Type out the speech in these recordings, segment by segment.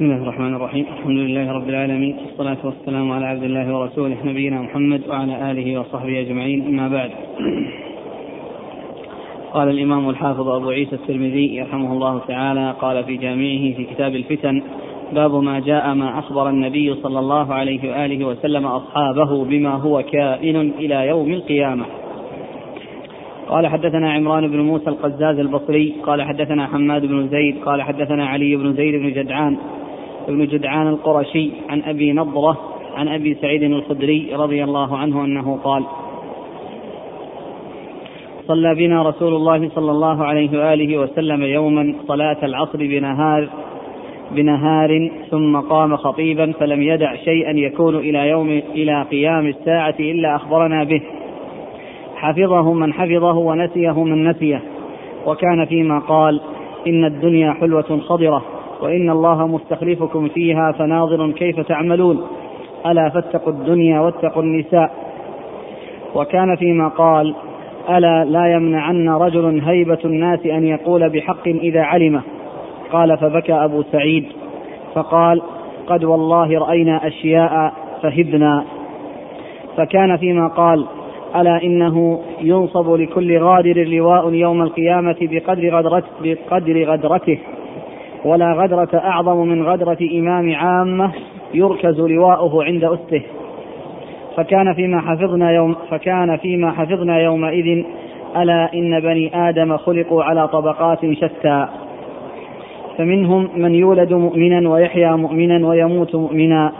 بسم الله الرحمن الرحيم. الحمد لله رب العالمين. والصلاة والسلام على عبد الله ورسوله نبينا محمد وعلى آله وصحبه أجمعين. أما بعد. قال الإمام الحافظ أبو عيسى الترمذي يرحمه الله تعالى قال في جامعه في كتاب الفتن باب ما جاء ما أخبر النبي صلى الله عليه وآله وسلم أصحابه بما هو كائن إلى يوم القيامة. قال حدثنا عمران بن موسى القزاز البصري قال حدثنا حماد بن زيد قال حدثنا علي بن زيد بن جدعان بن جدعان القرشي عن أبي نضرة عن أبي سعيد الخدري رضي الله عنه أنه قال صلى بنا رسول الله صلى الله عليه وآله وسلم يوما صلاة العصر بنهار بنهار ثم قام خطيبا فلم يدع شيئا يكون إلى يوم إلى قيام الساعة إلا أخبرنا به. حفظه من حفظه ونسيه من نسيه. وكان فيما قال إن الدنيا حلوة خضرة. وإن الله مستخلفكم فيها فناظر كيف تعملون. ألا فاتقوا الدنيا واتقوا النساء. وكان فيما قال ألا لا يمنعن رجل هيبة الناس أن يقول بحق إذا علمه قال فبكى أبو سعيد. فقال قد والله رأينا أشياء فهبنا. فكان فيما قال ألا إنه ينصب لكل غادر لواء يوم القيامة بقدر غدرته, بقدر غدرته. ولا غدرة أعظم من غدرة إمام عامة يركز لواؤه عند أسته. فكان فيما حفظنا يوم فكان فيما حفظنا يومئذ ألا إن بني آدم خلقوا على طبقات شتى. فمنهم من يولد مؤمنا ويحيا مؤمنا ويموت مؤمنا.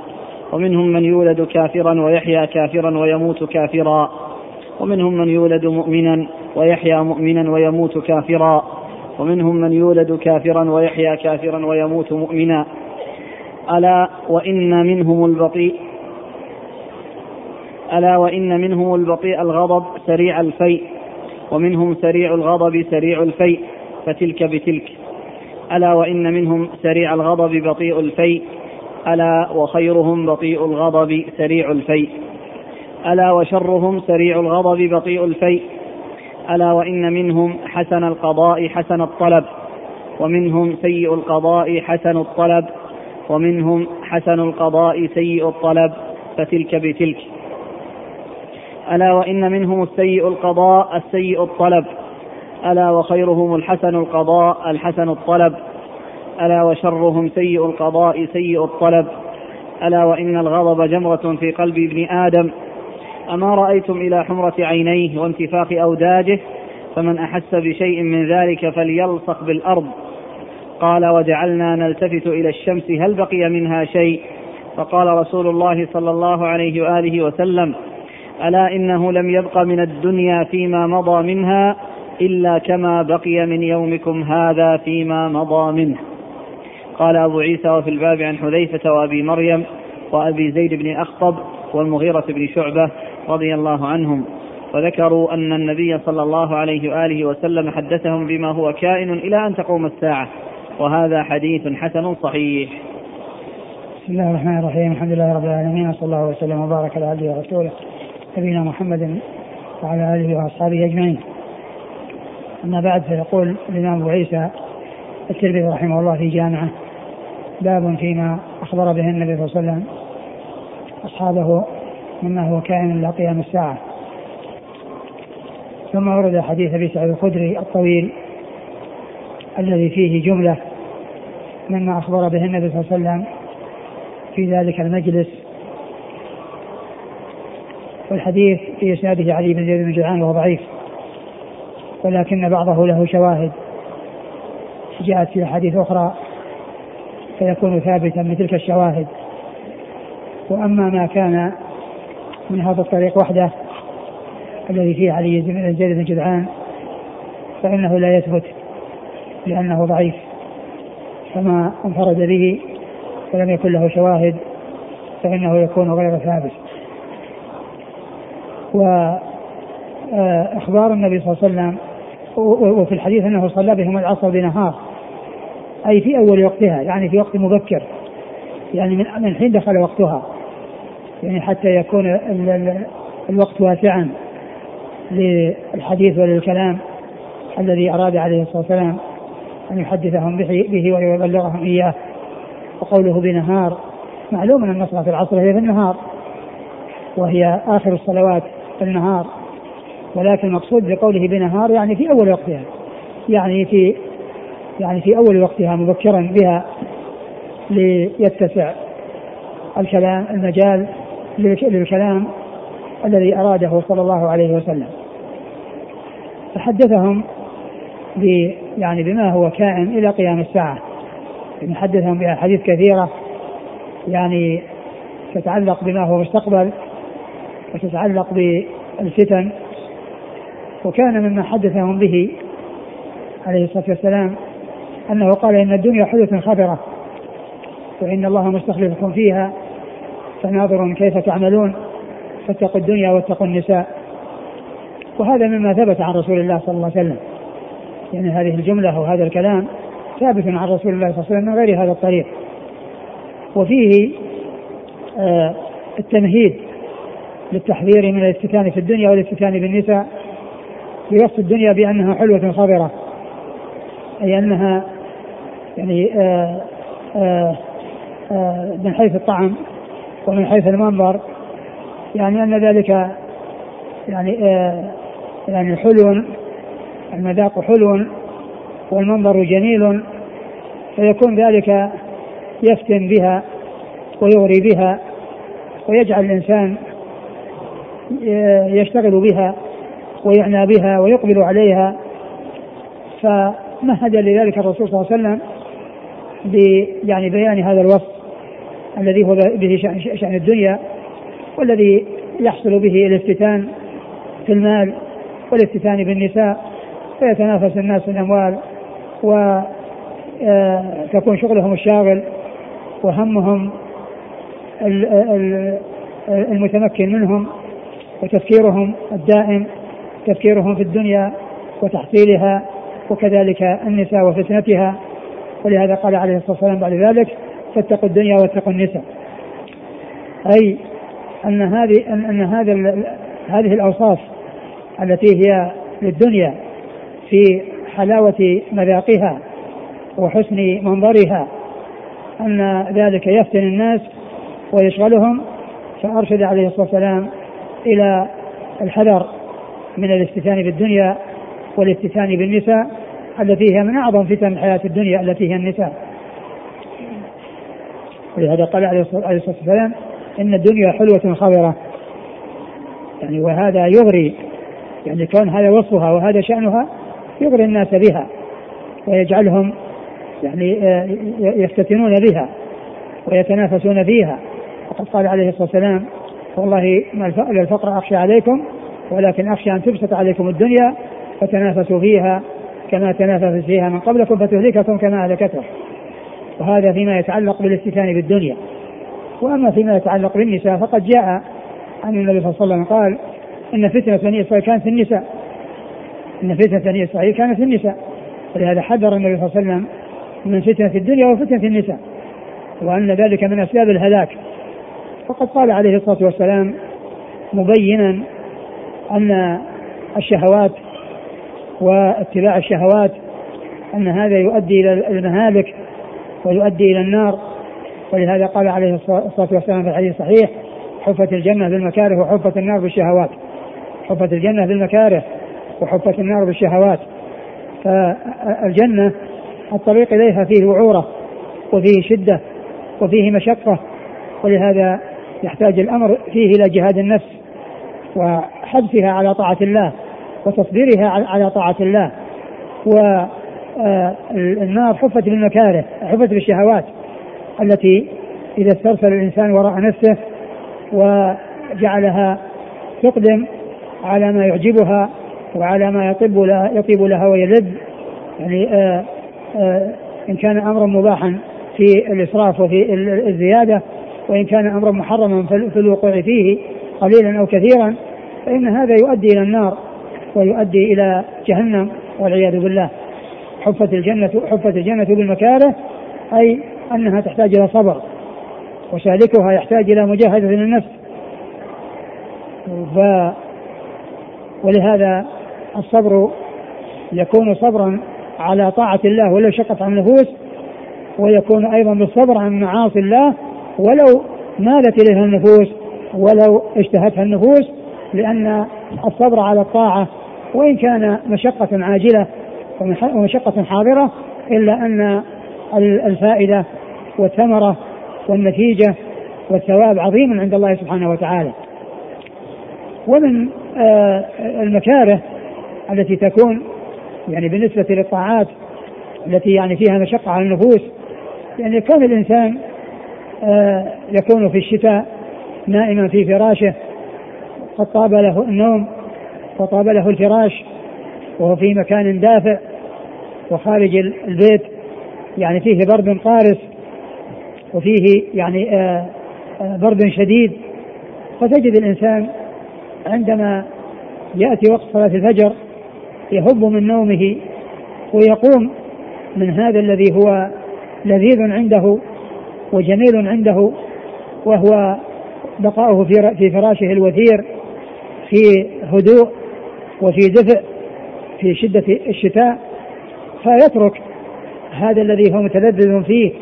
ومنهم من يولد كافرا ويحيا كافرا ويموت كافرا. ومنهم من يولد مؤمنا ويحيا مؤمنا ويموت كافرا. ومنهم من يولد كافرا ويحيا كافرا ويموت مؤمنا. ألا وإن منهم البطيء ألا وإن منهم البطيء الغضب سريع الفيء ومنهم سريع الغضب سريع الفيء فتلك بتلك. ألا وإن منهم سريع الغضب بطيء الفيء ألا وخيرهم بطيء الغضب سريع الفيء. ألا وشرهم سريع الغضب بطيء الفيء ألا وإن منهم حسن القضاء حسن الطلب ومنهم سيء القضاء حسن الطلب ومنهم حسن القضاء سيء الطلب فتلك بتلك. ألا وإن منهم السيء القضاء السيء الطلب ألا وخيرهم الحسن القضاء الحسن الطلب ألا وشرهم سيء القضاء سيء الطلب ألا وإن الغضب جمرة في قلب ابن آدم أما رأيتم إلى حمرة عينيه وانتفاخ أوداجه فمن أحس بشيء من ذلك فليلصق بالأرض. قال وجعلنا نلتفت إلى الشمس هل بقي منها شيء؟ فقال رسول الله صلى الله عليه وآله وسلم ألا إنه لم يبق من الدنيا فيما مضى منها إلا كما بقي من يومكم هذا فيما مضى منه. قال أبو عيسى وفي الباب عن حذيفة وأبي مريم وأبي زيد بن أخطب والمغيرة بن شعبة رضي الله عنهم وذكروا أن النبي صلى الله عليه وآله وسلم حدثهم بما هو كائن إلى أن تقوم الساعة وهذا حديث حسن صحيح بسم الله الرحمن الرحيم الحمد لله رب العالمين وصلى الله وسلم وبارك على عبده ورسوله نبينا محمد وعلى آله وأصحابه أجمعين. أما بعد فيقول الإمام أبو عيسى الترمذي رحمه الله في جامعه باب فيما أخبر به النبي صلى الله عليه وسلم أصحابه مما هو كائن إلى قيام الساعة. ثم ورد حديث أبي سعيد الخدري الطويل الذي فيه جملة مما أخبر به النبي صلى الله عليه وسلم في ذلك المجلس. والحديث في اسناده علي بن زيد بن جدعان وهو ضعيف ولكن بعضه له شواهد. جاءت في أحاديث أخرى فيكون ثابتا من تلك الشواهد. وأما ما كان من هذا الطريق وحده الذي فيه علي زيد بن جدعان فإنه لا يثبت لأنه ضعيف. فما انفرد به ولم يكن له شواهد فإنه يكون غير ثابت. وإخبار النبي صلى الله عليه وسلم وفي الحديث أنه صلى بهم العصر بنهار أي في أول وقتها يعني في وقت مبكر يعني من حين دخل وقتها. يعني حتى يكون الوقت واسعا للحديث وللكلام الذي أراد عليه الصلاة والسلام أن يحدثهم به, ويبلغهم إياه. وقوله بنهار معلوم أن صلاة العصر هي في النهار وهي آخر الصلوات في النهار. ولكن المقصود بقوله بنهار يعني في أول وقتها يعني في يعني في أول وقتها مبكرا بها ليتسع الكلام المجال للكلام الذي أراده صلى الله عليه وسلم. فحدثهم ب يعني بما هو كائن إلى قيام الساعة. يعني حدثهم بأحاديث كثيرة يعني تتعلق بما هو مستقبل وتتعلق بالفتن. وكان مما حدثهم به عليه الصلاة والسلام أنه قال إن الدنيا حدث خبرة وإن الله مستخلفكم فيها. فناظر كيف تعملون فاتقوا الدنيا واتقوا النساء. وهذا مما ثبت عن رسول الله صلى الله عليه وسلم. يعني هذه الجملة وهذا الكلام ثابت عن رسول الله صلى الله عليه وسلم من غير هذا الطريق. وفيه آه التمهيد للتحذير من الافتتان في الدنيا والافتتان بالنساء بوصف الدنيا بأنها حلوة خضرة أي أنها يعني آه، آه، آه، من حيث الطعم ومن حيث المنظر يعني أن ذلك يعني يعني حلو المذاق حلو والمنظر جميل فيكون ذلك يفتن بها ويغري بها ويجعل الإنسان يشتغل بها ويعنى بها ويقبل عليها. فمهد لذلك الرسول صلى الله عليه وسلم يعني بيان هذا الوصف. الذي هو به شأن الدنيا والذي يحصل به الافتتان في المال والافتتان بالنساء فيتنافس الناس في الأموال وتكون آه، شغلهم الشاغل وهمهم المتمكن منهم وتفكيرهم الدائم تفكيرهم في الدنيا وتحصيلها وكذلك النساء وفتنتها. ولهذا قال عليه الصلاة والسلام بعد ذلك فاتقوا الدنيا واتقوا النساء أي أن هذه أن هذا هذه الأوصاف التي هي للدنيا في حلاوة مذاقها وحسن منظرها أن ذلك يفتن الناس ويشغلهم فأرشد عليه الصلاة والسلام إلى الحذر من الافتتان بالدنيا والافتتان بالنساء التي هي من أعظم فتن الحياة الدنيا التي هي النساء. ولهذا قال عليه الصلاه والسلام إن الدنيا حلوة خضرة. يعني وهذا يغري يعني كون هذا وصفها وهذا شأنها يغري الناس بها ويجعلهم يعني آه، يفتتنون بها ويتنافسون فيها وقد قال عليه الصلاة والسلام والله ما الفقر أخشى عليكم ولكن أخشى أن تبسط عليكم الدنيا فتنافسوا فيها كما تنافس فيها من قبلكم فتهلككم كما اهلكتهم وهذا فيما يتعلق بالافتتان بالدنيا وأما فيما يتعلق بالنساء فقد جاء عن النبي صلى الله عليه وسلم قال إن فتنة بني اسرائيل كانت في النساء. إن فتنة بني اسرائيل كانت في النساء. ولهذا حذر النبي صلى الله عليه وسلم من فتنة الدنيا وفتنة النساء. وأن ذلك من أسباب الهلاك. وقد قال عليه الصلاة والسلام مبينا أن الشهوات واتباع الشهوات أن هذا يؤدي إلى المهالك ويؤدي إلى النار. ولهذا قال عليه الصلاه والسلام في الحديث الصحيح حفت الجنة بالمكاره وحفت النار بالشهوات. حفت الجنة بالمكاره وحفت النار بالشهوات. فالجنة الطريق إليها فيه وعورة وفيه شدة وفيه مشقة. ولهذا يحتاج الأمر فيه إلى جهاد النفس وحبسها على طاعة الله وتصديرها على طاعة الله. والنار حفت بالمكاره حفت بالشهوات التي إذا استرسل الإنسان وراء نفسه وجعلها تقدم على ما يعجبها وعلى ما يطيب لها يطيب لها ويلذ. يعني آآ آآ إن كان أمرا مباحا في الإسراف وفي الزيادة وإن كان أمرا محرما في الوقوع فيه قليلا أو كثيرا فإن هذا يؤدي إلى النار ويؤدي إلى جهنم والعياذ بالله. حفت الجنة حفت الجنة بالمكاره أي أنها تحتاج إلى صبر وسالكها يحتاج إلى مجاهدة للنفس. ف ولهذا الصبر يكون صبرا على طاعة الله ولو شقت عن النفوس ويكون أيضا بالصبر عن معاصي الله ولو مالت إليها النفوس ولو اشتهتها النفوس لأن الصبر على الطاعة وإن كان مشقة عاجلة ومشقة حاضرة إلا أن الفائدة والثمرة والنتيجة والثواب عظيم عند الله سبحانه وتعالى. ومن آه، المكاره التي تكون يعني بالنسبة للطاعات التي يعني فيها مشقة على النفوس يعني كون الإنسان آه، يكون في الشتاء نائما في فراشه قد طاب له النوم وطاب له الفراش وهو في مكان دافئ وخارج البيت يعني فيه برد قارس وفيه يعني آه، آه، برد شديد. فتجد الإنسان عندما يأتي وقت صلاة الفجر يهب من نومه ويقوم من هذا الذي هو لذيذ عنده وجميل عنده وهو بقاؤه في في فراشه الوثير في هدوء وفي دفء في شدة الشتاء. فيترك هذا الذي هو متلذذ فيه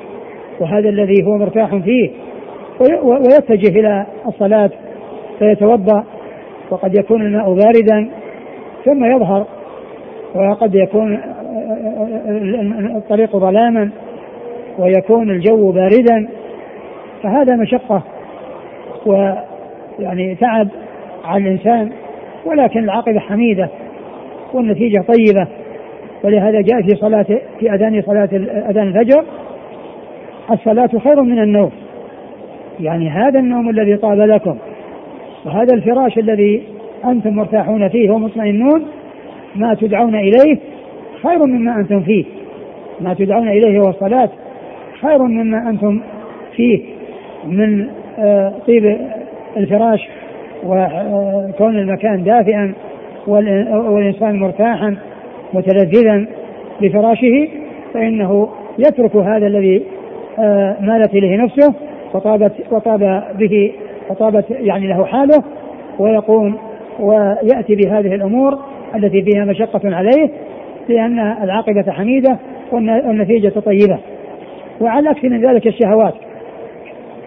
وهذا الذي هو مرتاح فيه ويتجه إلى الصلاة فيتوضأ وقد يكون الماء باردا ثم يظهر وقد يكون الطريق ظلاما ويكون الجو باردا فهذا مشقة ويعني تعب على الإنسان ولكن العاقبة حميدة والنتيجة طيبة ولهذا جاء في صلاة في أذان صلاة أذان الفجر الصلاة خير من النوم. يعني هذا النوم الذي طاب لكم وهذا الفراش الذي أنتم مرتاحون فيه ومطمئنون ما تدعون إليه خير مما أنتم فيه. ما تدعون إليه هو الصلاة خير مما أنتم فيه من آه، طيب الفراش وكون المكان دافئا والإنسان مرتاحا. متلذذا بفراشه فإنه يترك هذا الذي آه، مالت إليه نفسه وطابت وطاب به وطابت يعني له حاله ويقوم ويأتي بهذه الأمور التي فيها مشقة عليه لأن العاقبة حميدة والنتيجة طيبة. وعلى عكس من ذلك الشهوات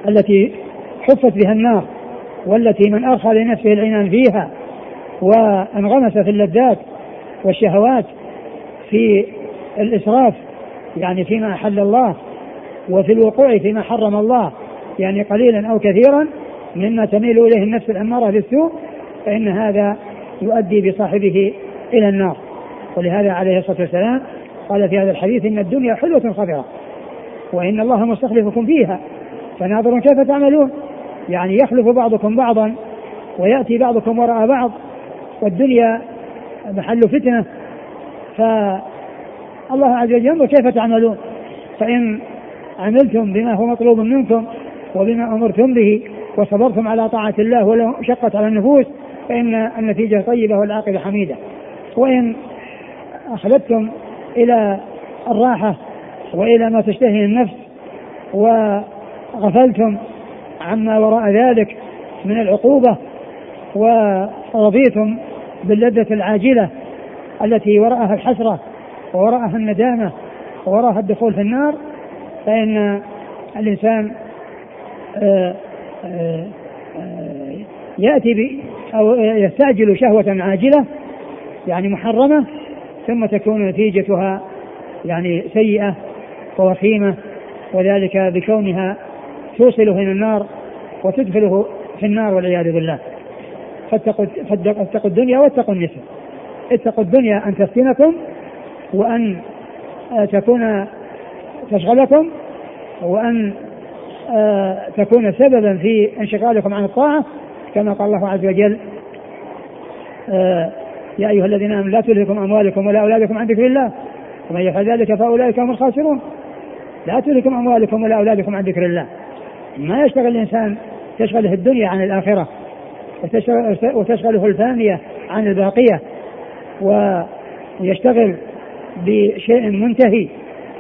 التي حفت بها النار والتي من أرخى لنفسه العنان فيها وانغمس في اللذات والشهوات في الإسراف يعني فيما أحل الله وفي الوقوع فيما حرم الله يعني قليلا أو كثيرا مما تميل إليه النفس الأمارة بالسوء فإن هذا يؤدي بصاحبه إلى النار. ولهذا عليه الصلاة والسلام قال في هذا الحديث إن الدنيا حلوة خضرة وإن الله مستخلفكم فيها فناظر كيف تعملون. يعني يخلف بعضكم بعضا ويأتي بعضكم وراء بعض والدنيا محل فتنة. فالله عز وجل ينظر كيف تعملون. فإن عملتم بما هو مطلوب منكم وبما أمرتم به وصبرتم على طاعة الله ولو شقت على النفوس فإن النتيجة طيبة والعاقبة حميدة. وإن أخلدتم إلى الراحة وإلى ما تشتهي النفس وغفلتم عما وراء ذلك من العقوبة ورضيتم باللذة العاجلة التي وراءها الحسرة ووراءها الندامة ووراءها الدخول في النار فإن الإنسان آه، آه، آه، يأتي أو يستعجل شهوة عاجلة يعني محرمة ثم تكون نتيجتها يعني سيئة ووخيمة وذلك بكونها توصله إلى النار وتدخله في النار والعياذ بالله. فاتقوا فاتقوا الدنيا واتقوا النساء. اتقوا الدنيا أن تفتنكم وأن تكون تشغلكم وأن تكون سببا في انشغالكم عن الطاعة كما قال الله عز وجل يا أيها الذين آمنوا لا تلهكم أموالكم ولا أولادكم عن ذكر الله ومن يفعل ذلك فأولئك هم الخاسرون. لا تلهكم أموالكم ولا أولادكم عن ذكر الله. ما يشتغل الإنسان تشغله الدنيا عن الآخرة. وتشغله الفانية عن الباقية ويشتغل بشيء منتهي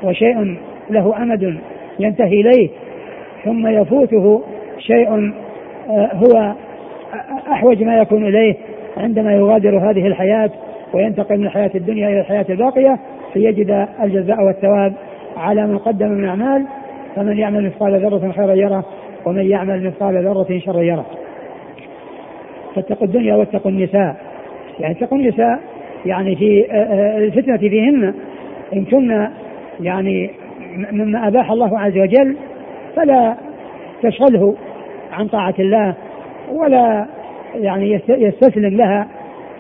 وشيء له أمد ينتهي إليه ثم يفوته شيء آه، هو أحوج ما يكون إليه عندما يغادر هذه الحياة وينتقل من الحياة الدنيا إلى الحياة الباقية فيجد الجزاء والثواب على من قدم من الأعمال فمن يعمل مثقال ذرة خيرا يره ومن يعمل مثقال ذرة شرا يره. فاتقوا الدنيا واتقوا النساء. يعني اتقوا النساء يعني في آه، آه، الفتنة فيهن إن كنا يعني مما أباح الله عز وجل فلا تشغله عن طاعة الله ولا يعني يستسلم لها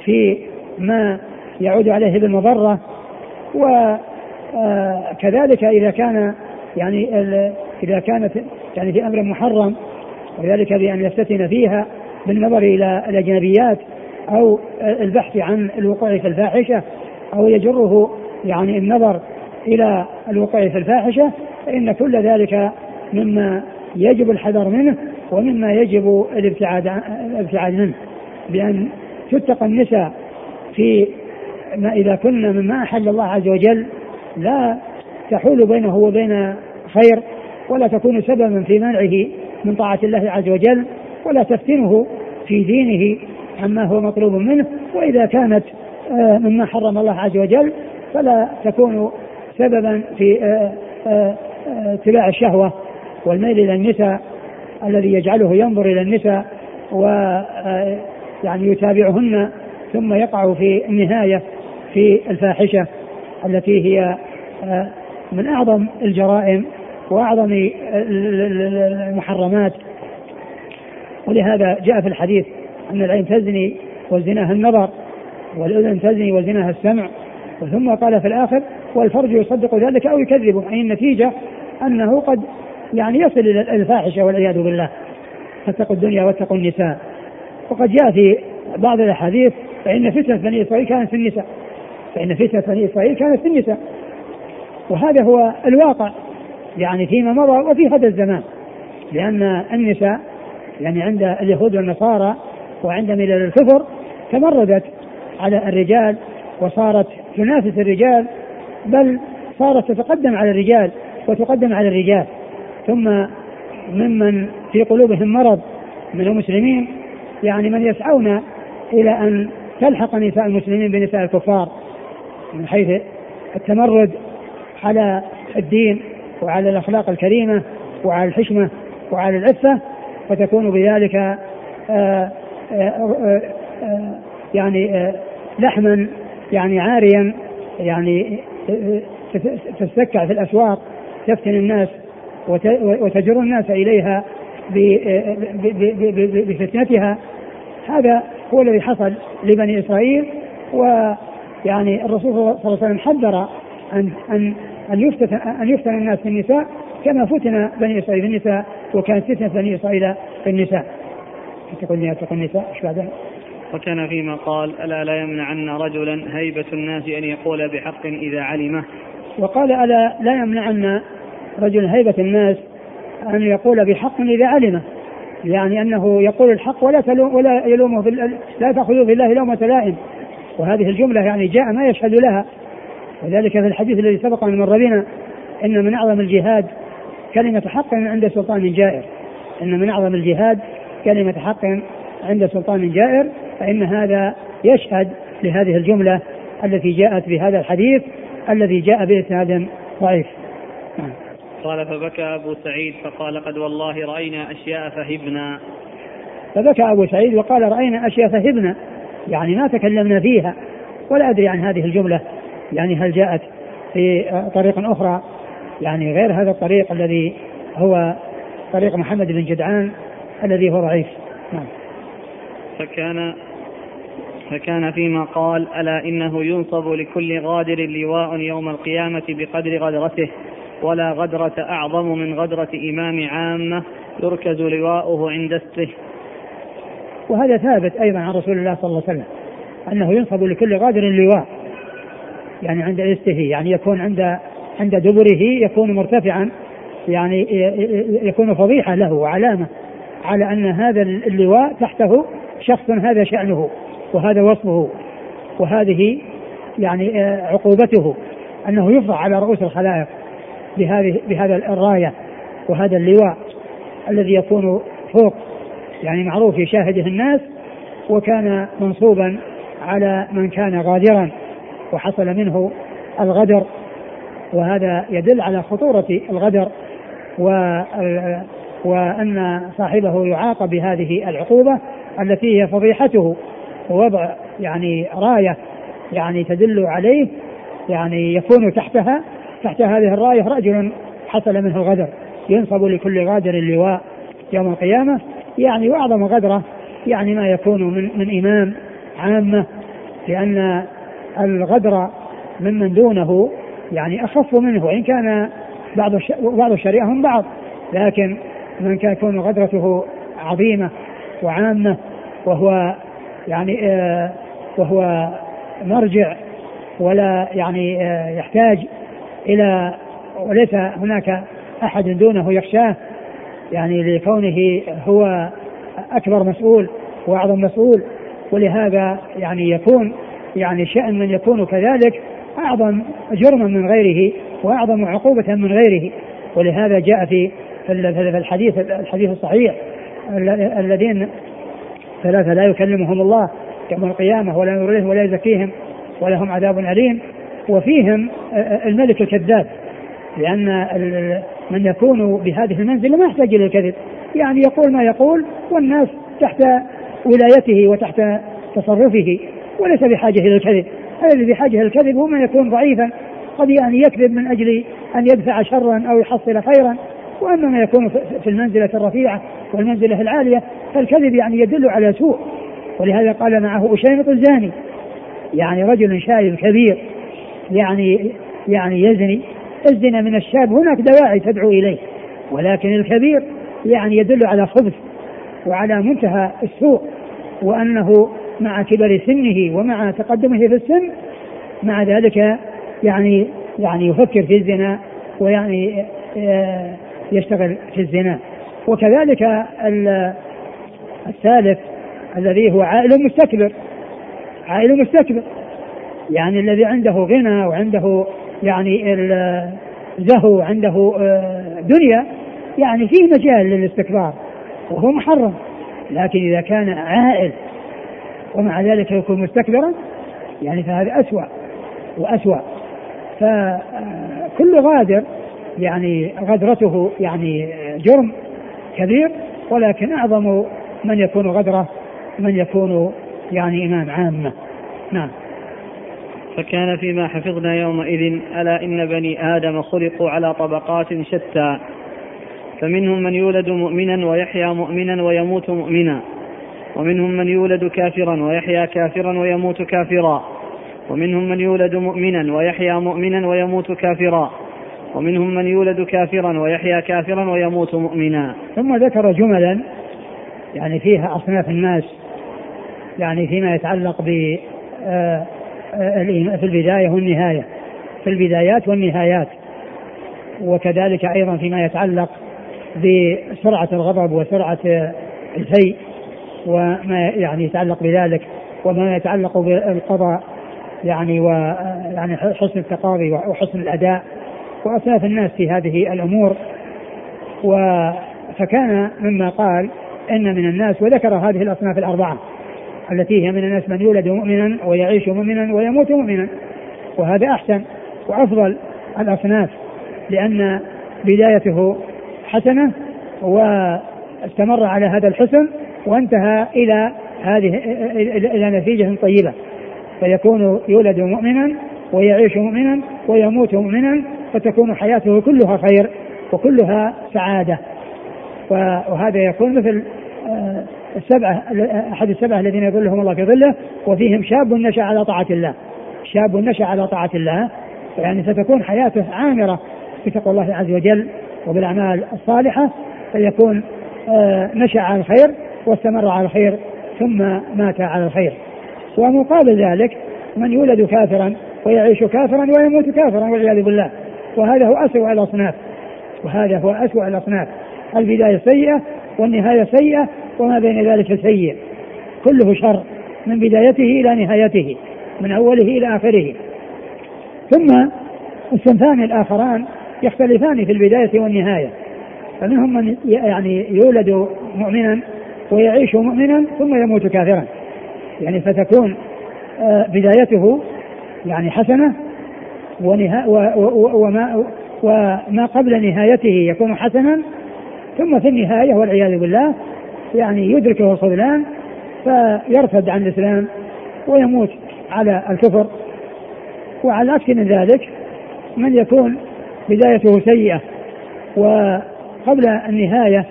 في ما يعود عليه بالمضرة. وكذلك إذا كان يعني إذا كانت يعني في أمر محرم وذلك بأن يفتتن فيها بالنظر إلى الأجنبيات أو البحث عن الوقوع في الفاحشة أو يجره يعني النظر إلى الوقوع في الفاحشة فإن كل ذلك مما يجب الحذر منه ومما يجب الابتعاد الابتعاد منه. بأن تتقى النساء في ما إذا كنا مما أحل الله عز وجل لا تحول بينه وبين خير ولا تكون سببا في منعه من طاعة الله عز وجل. ولا تفتنه في دينه عما هو مطلوب منه. وإذا كانت آه، مما حرم الله عز وجل فلا تكون سببا في آه، آه، اتباع الشهوة والميل إلى النساء الذي يجعله ينظر إلى النساء و يعني يتابعهن ثم يقع في النهاية في الفاحشة التي هي من أعظم الجرائم وأعظم المحرمات. ولهذا جاء في الحديث أن العين تزني وزناها النظر والأذن تزني وزناها السمع ثم قال في الآخر والفرج يصدق ذلك أو يكذبه أي النتيجة أنه قد يعني يصل إلى الفاحشة والعياذ بالله. فاتقوا الدنيا واتقوا النساء. وقد جاء في بعض الأحاديث فإن فتنة بني إسرائيل كانت في النساء فإن فتنة بني إسرائيل كانت في النساء. وهذا هو الواقع يعني فيما مضى وفي هذا الزمان لأن النساء يعني عند اليهود والنصارى وعند ملل الكفر تمردت على الرجال وصارت تنافس الرجال بل صارت تتقدم على الرجال وتقدم على الرجال. ثم ممن في قلوبهم مرض من المسلمين يعني من يسعون إلى أن تلحق نساء المسلمين بنساء الكفار من حيث التمرد على الدين وعلى الأخلاق الكريمة وعلى الحشمة وعلى العفة. فتكون بذلك آه، آه، آآ يعني لحما يعني عاريا يعني تستكع في الأسواق تفتن الناس وتجر الناس إليها بفتنتها. هذا هو الذي حصل لبني إسرائيل ويعني الرسول صلى الله عليه وسلم حذر أن أن أن يفتن أن يفتن الناس في النساء كما فتن بني إسرائيل في النساء. وكانت فتنة بني إسرائيل في النساء. تقول تقول النساء إيش بعدها؟ وكان فيما قال ألا لا يمنعن رجلا هيبة الناس أن يقول بحق إذا علمه وقال ألا لا يمنعن رجل هيبة الناس أن يقول بحق إذا علمه يعني أنه يقول الحق ولا تلوم ولا يلومه في لا تأخذوا في الله لومة لائم وهذه الجملة يعني جاء ما يشهد لها وذلك في الحديث الذي سبق أن مر بنا إن من أعظم الجهاد كلمة حق عند سلطان جائر. إن من أعظم الجهاد كلمة حق عند سلطان جائر فإن هذا يشهد لهذه الجملة التي جاءت بهذا الحديث الذي جاء بإسناد ضعيف. قال فبكى أبو سعيد فقال قد والله رأينا أشياء فهبنا. فبكى أبو سعيد وقال رأينا أشياء فهبنا. يعني ما تكلمنا فيها. ولا أدري عن هذه الجملة. يعني هل جاءت في طريق أخرى؟ يعني غير هذا الطريق الذي هو طريق محمد بن جدعان الذي هو ضعيف. نعم. فكان فكان فيما قال ألا إنه ينصب لكل غادر لواء يوم القيامة بقدر غدرته ولا غدرة أعظم من غدرة إمام عامة يركز لواؤه عند استه وهذا ثابت أيضا عن رسول الله صلى الله عليه وسلم أنه ينصب لكل غادر لواء يعني عند استه يعني يكون عند عند دبره يكون مرتفعا يعني يكون فضيحة له وعلامة على أن هذا اللواء تحته شخص هذا شأنه وهذا وصفه وهذه يعني آه، عقوبته أنه يفضع على رؤوس الخلائق بهذه بهذا الراية وهذا اللواء الذي يكون فوق يعني معروف يشاهده الناس وكان منصوبا على من كان غادرا وحصل منه الغدر. وهذا يدل على خطورة الغدر و وأن صاحبه يعاقب بهذه العقوبة التي هي فضيحته. ووضع يعني راية يعني تدل عليه يعني يكون تحتها تحت هذه الراية رجل حصل منه الغدر. ينصب لكل غادر اللواء يوم القيامة. يعني وأعظم غدرة يعني ما يكون من, من إمام عامة لأن الغدر ممن دونه يعني أخف منه وإن كان بعض بعض الشريعة هم بعض لكن من كان يكون غدرته عظيمة وعامة وهو يعني آه وهو مرجع ولا يعني آه يحتاج إلى وليس هناك أحد دونه يخشاه يعني لكونه هو أكبر مسؤول وأعظم مسؤول ولهذا يعني يكون يعني شأن من يكون كذلك أعظم جرما من غيره وأعظم عقوبة من غيره. ولهذا جاء في الحديث الحديث الصحيح الذين ثلاثة لا يكلمهم الله يوم القيامة ولا ينظر ولا يزكيهم ولهم عذاب أليم. وفيهم الملك الكذاب لأن من يكون بهذه المنزلة ما يحتاج إلى الكذب. يعني يقول ما يقول والناس تحت ولايته وتحت تصرفه وليس بحاجة إلى الكذب. الذي بحاجة إلى الكذب هو من يكون ضعيفا. قد يعني يكذب من أجل أن يدفع شرا أو يحصل خيرا. وأما ما يكون في المنزلة الرفيعة والمنزلة العالية فالكذب يعني يدل على سوء. ولهذا قال معه أشيمط الزاني يعني رجل شايب كبير يعني يعني يزني. الزنا من الشاب هناك دواعي تدعو إليه. ولكن الكبير يعني يدل على خبث وعلى منتهى السوء وأنه مع كبر سنه ومع تقدمه في السن مع ذلك يعني يعني يفكر في الزنا ويعني آه، يشتغل في الزنا. وكذلك الثالث الذي هو عائل مستكبر عائل مستكبر. يعني الذي عنده غنى وعنده يعني زهو عنده آه، دنيا يعني فيه مجال للاستكبار وهو محرم. لكن إذا كان عائل ومع ذلك يكون مستكبرا يعني فهذا أسوأ وأسوأ. فكل غادر يعني غدرته يعني جرم كبير ولكن أعظم من يكون غدرة من يكون يعني إمام عامة. نعم. فكان فيما حفظنا يومئذ ألا إن بني آدم خلقوا على طبقات شتى فمنهم من يولد مؤمنا ويحيا مؤمنا ويموت مؤمنا. ومنهم من يولد كافرا ويحيا كافرا ويموت كافرا. ومنهم من يولد مؤمنا ويحيا مؤمنا ويموت كافرا. ومنهم من يولد كافرا ويحيا كافرا ويموت مؤمنا. ثم ذكر جملا يعني فيها أصناف الناس يعني فيما يتعلق ب آه، آه، في البداية والنهاية في البدايات والنهايات. وكذلك أيضا فيما يتعلق بسرعة الغضب وسرعة الفيء وما يعني يتعلق بذلك وما يتعلق بالقضاء يعني و يعني حسن التقاضي وحسن الأداء واصناف الناس في هذه الأمور. و فكان مما قال إن من الناس وذكر هذه الأصناف الأربعة التي هي من الناس من يولد مؤمنا ويعيش مؤمنا ويموت مؤمنا وهذا أحسن وأفضل الأصناف لأن بدايته حسنة واستمر على هذا الحسن وانتهى إلى هذه إلى نتيجة طيبة. فيكون يولد مؤمنا ويعيش مؤمنا ويموت مؤمنا فتكون حياته كلها خير وكلها سعادة. وهذا يكون مثل آه، السبعه أحد السبعه الذين يظلهم الله في ظله وفيهم شاب نشأ على طاعة الله. شاب نشأ على طاعة الله. يعني ستكون حياته عامرة بتقوى الله عز وجل وبالأعمال الصالحة. فيكون آه، نشأ على الخير واستمر على الخير ثم مات على الخير. ومقابل ذلك من يولد كافرا ويعيش كافرا ويموت كافرا والعياذ بالله. وهذا هو أسوأ الأصناف. وهذا هو أسوأ الأصناف. البداية سيئة والنهاية سيئة وما بين ذلك سيء كله شر من بدايته إلى نهايته من أوله إلى آخره. ثم الصنفان الآخران يختلفان في البداية والنهاية. فمنهم من يعني يولد مؤمنا ويعيش مؤمنا ثم يموت كافرا. يعني فتكون آه، بدايته يعني حسنة ونها وما وما قبل نهايته يكون حسنا ثم في النهاية والعياذ بالله يعني يدركه الخذلان فيرتد عن الإسلام ويموت على الكفر. وعلى عكس من ذلك من يكون بدايته سيئة وقبل النهاية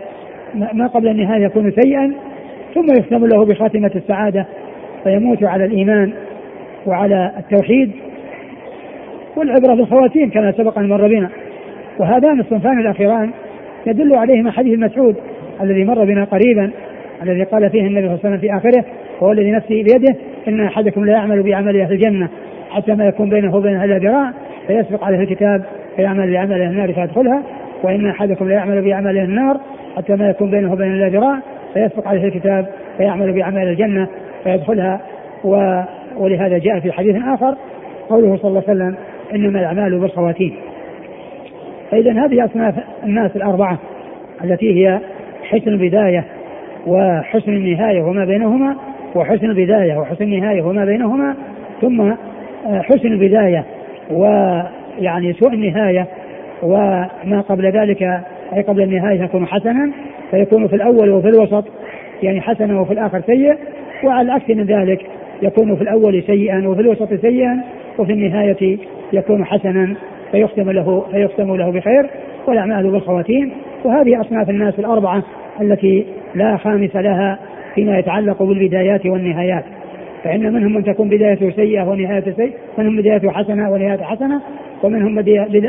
ما قبل النهاية يكون سيئا ثم يختم له بخاتمة السعادة فيموت على الإيمان وعلى التوحيد والعبرة بالخواتيم كما سبق أن مر بنا. وهذان الصنفان الأخيران يدل عليهما حديث مسعود الذي مر بنا قريبا الذي قال فيه النبي صلى الله عليه وسلم في آخره وهو الذي نفسي بيده إن أحدكم لا يعمل بعمل أهل الجنة حتى ما يكون بينه وبينها إلا ذراع فيسبق عليه الكتاب فيعمل بعمل أهل النار فيدخلها وإن أحدكم لا يعمل بعمل أهل النار حتى ما يكون بينه وبين إلا ذراع فيسبق عليه الكتاب فيعمل بعمل الجنة فيدخلها و ولهذا جاء في حديث آخر قوله صلى الله عليه وسلم إنما الأعمال بالخواتيم. فإذا هذه أصناف الناس الأربعة التي هي حسن البداية وحسن النهاية وما بينهما وحسن البداية وحسن النهاية وما بينهما ثم آه، حسن البداية ويعني سوء النهاية وما قبل ذلك أي قبل النهاية يكون حسنا فيكون في الأول وفي الوسط يعني حسنا وفي الآخر سيء وعلى العكس من ذلك يكون في الأول سيئا وفي الوسط سيئا وفي النهاية يكون حسنا فيختم له فيختم له بخير. والأعمال بالخواتيم وهذه أصناف الناس الأربعة التي لا خامس لها فيما يتعلق بالبدايات والنهايات. فإن منهم من تكون بدايته سيئة ونهايته سيئة منهم بدايته حسنة ونهايته حسنة ومنهم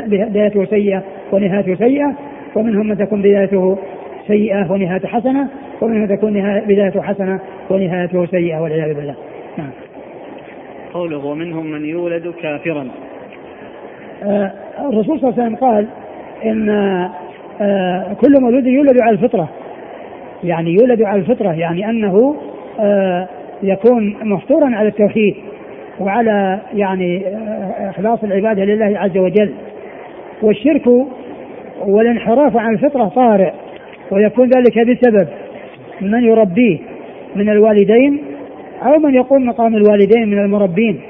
بدايته سيئة ونهايته سيئة ومنهم من تكون بدايته سيئة ونهايته حسنة ومنهم من تكون بدايته حسنة ونهايته سيئة والعياذ بالله. نعم. قوله ومنهم من يولد كافرا. آه الرسول صلى الله عليه وسلم قال إن آه كل مولود يولد على الفطرة. يعني يولد على الفطرة يعني أنه آه يكون مفطورا على التوحيد وعلى يعني آه، إخلاص العبادة لله عز وجل. والشرك والانحراف عن الفطرة طارئ ويكون ذلك بسبب من يربيه من الوالدين أو من يقوم مقام الوالدين من المربين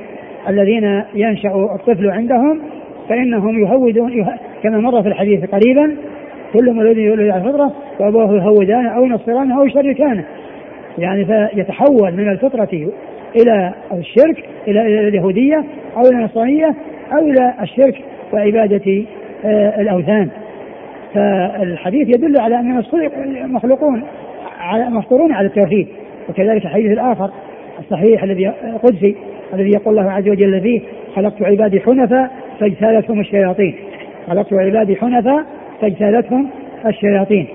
الذين ينشأ الطفل عندهم فإنهم يهودون كما مر في الحديث قريبا كل مولود يولد على الفطرة وابواه يهودانه أو ينصرانه أو يشركانه. يعني فيتحول من الفطرة إلى الشرك إلى اليهودية أو إلى النصرانية أو إلى الشرك وعبادة آه، الأوثان. فالحديث يدل على اننا مخلوقون على مفطورون على التوحيد وكذلك الحديث الآخر الصحيح الذي قدسي الذي يقول الله عز وجل فيه خلقت عبادي حنفاء فاجتالتهم الشياطين. خلقت عبادي حنفاء فاجتالتهم الشياطين.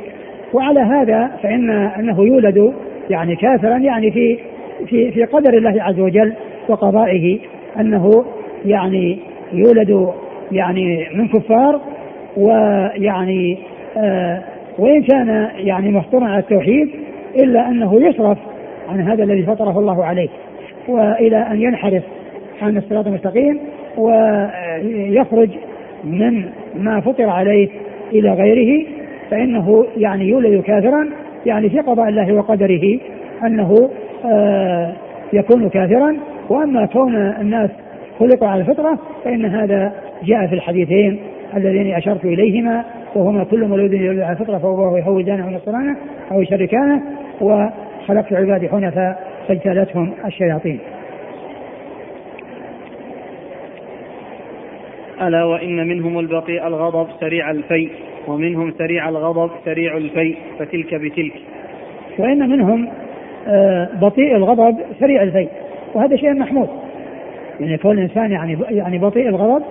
وعلى هذا فإن أنه يولد يعني كافرا يعني في في في قدر الله عز وجل وقضائه أنه يعني يولد يعني من كفار ويعني آه وإن كان يعني مفطورا على التوحيد إلا أنه يصرف عن هذا الذي فطره الله عليه وإلى أن ينحرف عن الصراط المستقيم ويخرج من ما فطر عليه إلى غيره فإنه يعني يولد كافرا يعني في قضاء الله وقدره أنه آه يكون كافرا. وأما كون الناس خلقوا على الفطرة فإن هذا جاء في الحديثين اللذين أشرت إليهما وهما كل مولود يولد على الفطرة فهو يهودانه أو نصرانه أو يشركانه خلقت عبادي حنفاء فاجتالتهم الشياطين. ألا وإن منهم البطيء الغضب سريع الفيء ومنهم سريع الغضب سريع الفيء فتلك بتلك. وإن منهم آه، بطيء الغضب سريع الفيء وهذا شيء محمود. يعني كون الإنسان يعني يعني بطيء الغضب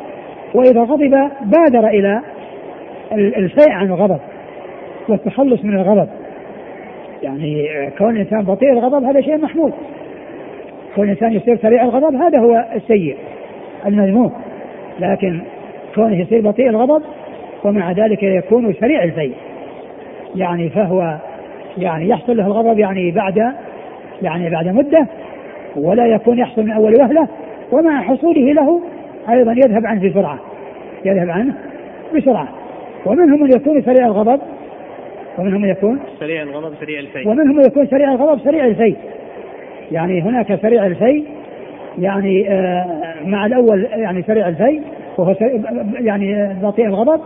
وإذا غضب بادر إلى الفيء عن الغضب والتخلص من الغضب. يعني كون الانسان بطيء الغضب هذا شيء محمود. كون الانسان يصير سريع الغضب هذا هو السيء المذموم. لكن كونه يصير بطيء الغضب ومع ذلك يكون سريع الفي يعني فهو يعني يحصل له الغضب يعني بعد يعني بعد مدة ولا يكون يحصل من أول وهلة ومع حصوله له أيضا يذهب عنه بسرعة يذهب عنه بسرعة. ومنهم من يكون سريع الغضب ومنهم من يكون سريع الغضب سريع الفي ومنهم من يكون سريع الغضب سريع الفي يعني هناك سريع الفي يعني آه مع الأول يعني سريع الفي وهو يعني بطيء الغضب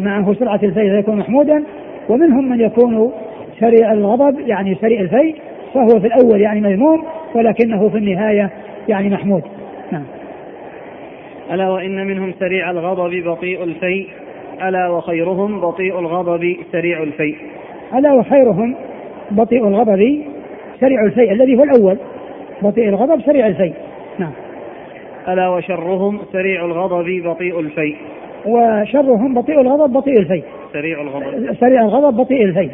معه سرعة الفيء فيكون محمودا. ومنهم من يكون سريع الغضب يعني سريع الفيء فهو في الأول يعني مذموم ولكنه في النهاية يعني محمود. نعم. ألا وإن منهم سريع الغضب بطيء الفيء؟ ألا وخيرهم بطيء الغضب سريع الفيء. ألا وخيرهم بطيء الغضب سريع الفيء الذي هو الأول. بطيء الغضب سريع الفيء. نعم. ألا وشرهم سريع الغضب بطيء الفيء. وشرهم بطيء الغضب بطيء الفيء. سريع الغضب. سريع الغضب بطيء الفيء.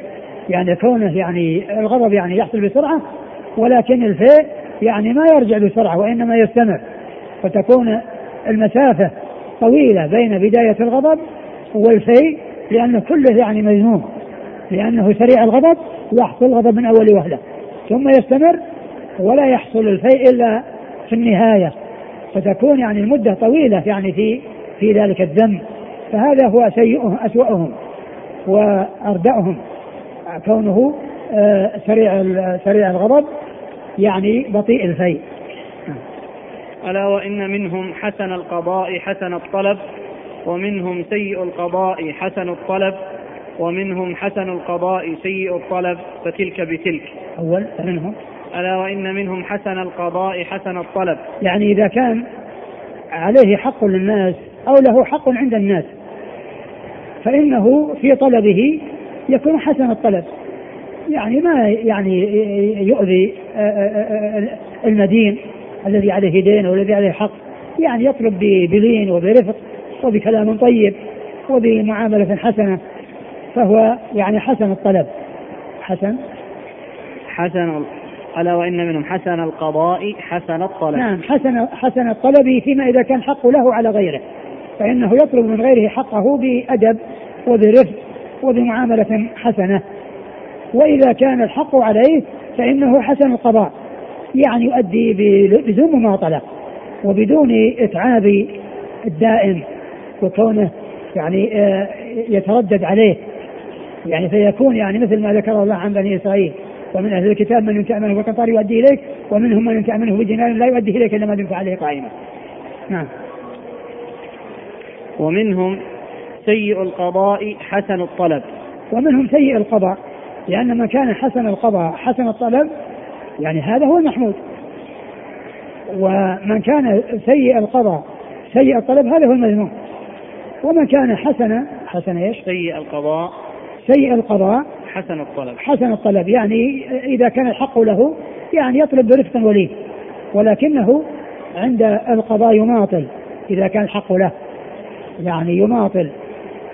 يعني كونه يعني الغضب يعني يحصل بسرعة ولكن الفيء يعني ما يرجع بسرعة وإنما يستمر. فتكون المسافة طويلة بين بداية الغضب والفيء لأنه كله يعني مذموم لأنه سريع الغضب يحصل الغضب من أول وهلة ثم يستمر ولا يحصل الفيء إلا في النهاية. فتكون يعني المدة طويلة يعني في في ذلك الذنب فهذا هو سيئهم أسوأهم وأردأهم. كونه آه، سريع سريع الغضب يعني بطيء الفيء. ألا وإن منهم حسن القضاء حسن الطلب ومنهم سيء القضاء حسن الطلب ومنهم حسن القضاء سيء الطلب فتلك بتلك. أول منهم؟ ألا وإن منهم حسن القضاء حسن الطلب. يعني إذا كان عليه حق للناس أو له حق عند الناس فإنه في طلبه يكون حسن الطلب. يعني ما يعني يؤذي المدين. الذي عليه دين والذي عليه حق يعني يطلب بلين وبرفق وبكلام طيب وبمعاملة حسنة فهو يعني حسن الطلب. حسن؟ حسن ألا وإن منهم حسن القضاء حسن الطلب. نعم حسن حسن الطلب فيما إذا كان حقه له على غيره فإنه يطلب من غيره حقه بأدب وبرفق وبمعاملة حسنة. وإذا كان الحق عليه فإنه حسن القضاء. يعني يؤدي بدون مماطلة وبدون إتعاب الدائم وكونه يعني آه، يتردد عليه. يعني فيكون يعني مثل ما ذكر الله عن بني إسرائيل ومن أهل الكتاب من ينتع منه بقطار يؤدي إليك ومنهم من ينتع منه بدينار لا يؤدي إليك إلا ما دمت عليه قائما. نعم. ومنهم سيء القضاء حسن الطلب. ومنهم سيء القضاء لأن من كان حسن القضاء حسن الطلب يعني هذا هو المحمود. ومن كان سيء القضاء سيء الطلب هذا هو المذموم. ومن كان حسن حسن إيش؟ سيء القضاء سيء القضاء حسن الطلب. حسن الطلب. يعني إذا كان الحق له يعني يطلب برفق ولين ولكنه عند القضاء يماطل إذا كان الحق له. يعني يماطل.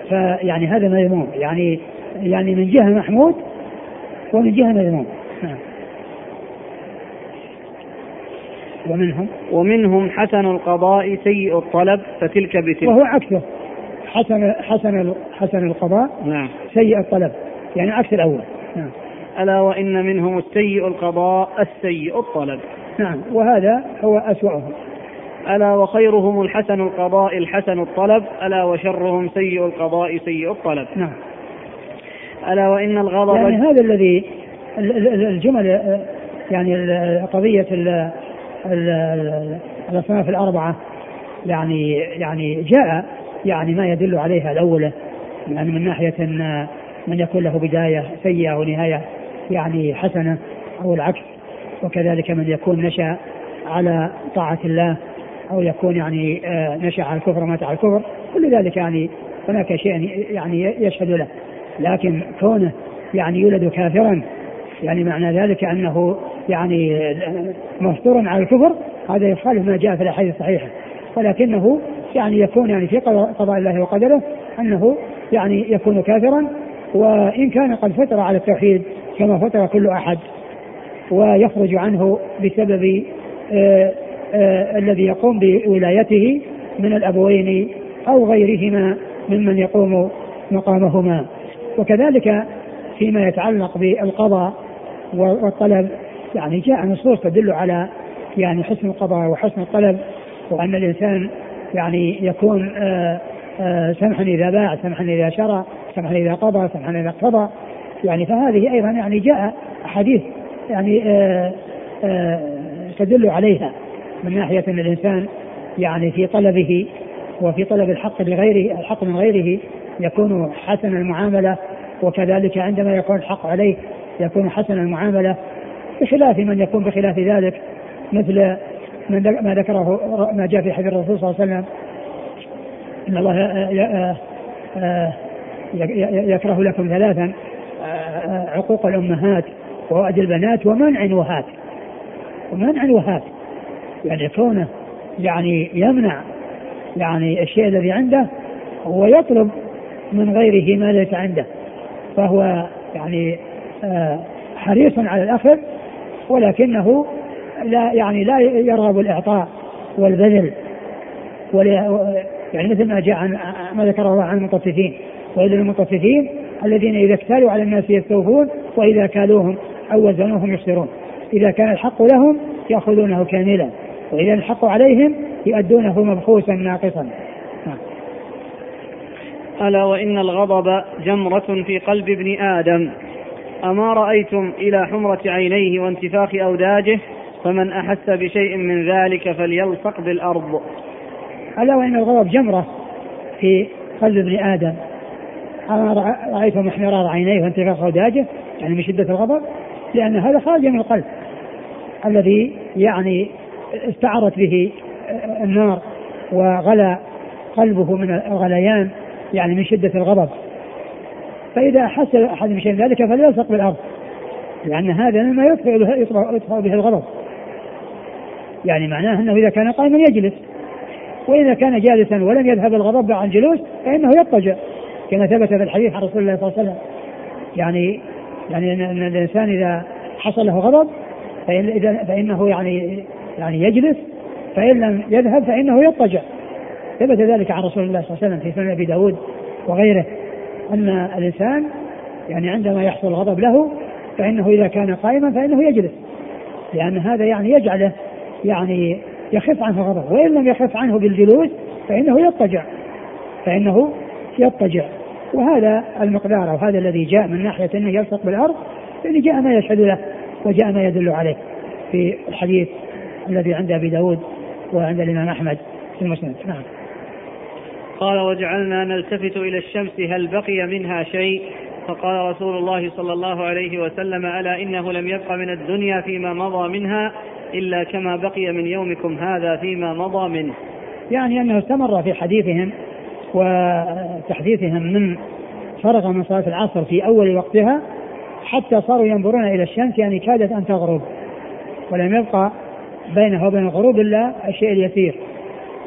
فيعني هذا مذموم. يعني يعني من جهة محمود ومن جهة مذموم. نعم. ومنهم ومنهم حسن القضاء سيء الطلب فتلك بتلك. وهو عكسه حسن حسن حسن القضاء نعم. سيء الطلب. يعني عكس الأول نعم. ألا وإن منهم السيء القضاء السيء الطلب. نعم. وهذا هو أسوأهم. ألا وخيرهم الحسن القضاء الحسن الطلب ألا وشرهم سيء القضاء سيء الطلب. نعم. ألا وإن الغضب يعني هذا الذي الجمل يعني قضية الأصناف الأربعة يعني يعني جاء يعني ما يدل عليها الأولى يعني من ناحية أن من يكون له بداية سيئة ونهاية يعني حسنة أو العكس وكذلك من يكون نشأ على طاعة الله أو يكون يعني آه، نشأ على الكفر ومات على الكفر كل ذلك يعني هناك شيء يعني يشهد له لكن كونه يعني يولد كافرا يعني معنى ذلك أنه يعني مفطور على الكفر هذا يخالف ما جاء في الأحاديث الصحيحة. ولكنه يعني يكون يعني في قضاء الله وقدره أنه يعني يكون كافرا وإن كان قد فطر على التوحيد كما فطر كل أحد ويخرج عنه بسبب آه آه الذي يقوم بولايته من الأبوين أو غيرهما ممن يقوم مقامهما. وكذلك فيما يتعلق بالقضاء والطلب يعني جاء نصوص تدل على يعني حسن القضاء وحسن الطلب وأن الإنسان يعني يكون آه، آه، سمحا إذا باع سمحا إذا شرى سمحا إذا قضى سمحا إذا اقتضى. يعني فهذه أيضا يعني جاء أحاديث يعني آه، تدل عليها من ناحية أن الإنسان يعني في طلبه وفي طلب الحق لغيره الحق من غيره يكون حسن المعاملة وكذلك عندما يكون الحق عليه يكون حسن المعاملة بخلاف من يكون بخلاف ذلك مثل ما ذكره ما جاء في حديث الرسول صلى الله عليه وسلم إن الله يكره لكم ثلاثا عقوق الأمهات ووعد البنات ومنع وهات ومنع وهات يعني كونه يعني يمنع يعني الشيء الذي عنده ويطلب من غيره ما ليس عنده فهو يعني آه، حريص على الأخذ ولكنه لا يعني لا يرغب الإعطاء والبذل. يعني مثل ما جاء عن ما ذكر الله عن المطففين. وإذا المطففين الذين إذا اكتالوا على الناس يستوفون وإذا كالوهم أو وزنوهم يخسرون. إذا كان الحق لهم يأخذونه كاملا وإذا الحق عليهم يؤدونه مبخوسا ناقصا. ألا وإن الغضب جمرة في قلب ابن آدم. أما رأيتم إلى حمرة عينيه وانتفاخ أوداجه فمن أحس بشيء من ذلك فليلصق بالأرض. ألا وإن الغضب جمرة في قلب ابن آدم. أما رأيتم احمرار عينيه وانتفاخ أوداجه يعني من شدة الغضب؟ لأن هذا خارج من القلب. الذي يعني استعرت به النار وغلى قلبه من الغليان يعني من شدة الغضب. فإذا أحس أحد بشيء ذلك فليلصق بالأرض. لأن هذا مما يطفئ يطفئ به الغضب. يعني معناه أنه إذا كان قائما يجلس. وإذا كان جالسا ولم يذهب الغضب عن الجلوس فإنه يضطجع. كما ثبت في الحديث عن رسول الله صلى الله عليه وسلم. يعني يعني أن الإنسان إذا حصل له غضب فإن إذا فإنه يعني يعني يجلس. فإن لم يذهب فإنه يضطجع. ثبت ذلك عن رسول الله صلى الله عليه وسلم في سنن أبي داود وغيره. أن الإنسان يعني عندما يحصل الغضب له فإنه إذا كان قائما فإنه يجلس. لأن هذا يعني يجعله يعني يخف عنه الغضب. وإن لم يخف عنه بالجلوس فإنه يضطجع. فإنه يضطجع. وهذا المقدار أو هذا الذي جاء من ناحية أنه يلصق بالأرض يعني جاء ما يشهد له وجاء ما يدل عليه في الحديث الذي عند أبي داود وعند الإمام أحمد في المسند. نعم. قال وجعلنا نلتفت إلى الشمس هل بقي منها شيء؟ فقال رسول الله صلى الله عليه وسلم ألا إنه لم يبق من الدنيا فيما مضى منها إلا كما بقي من يومكم هذا فيما مضى منه. يعني أنه استمر في حديثهم وتحديثهم من فرغ من صلاة العصر في أول وقتها حتى صاروا ينظرون إلى الشمس يعني كادت أن تغرب ولم يبقى بينها وبين الغروب إلا الشيء اليسير.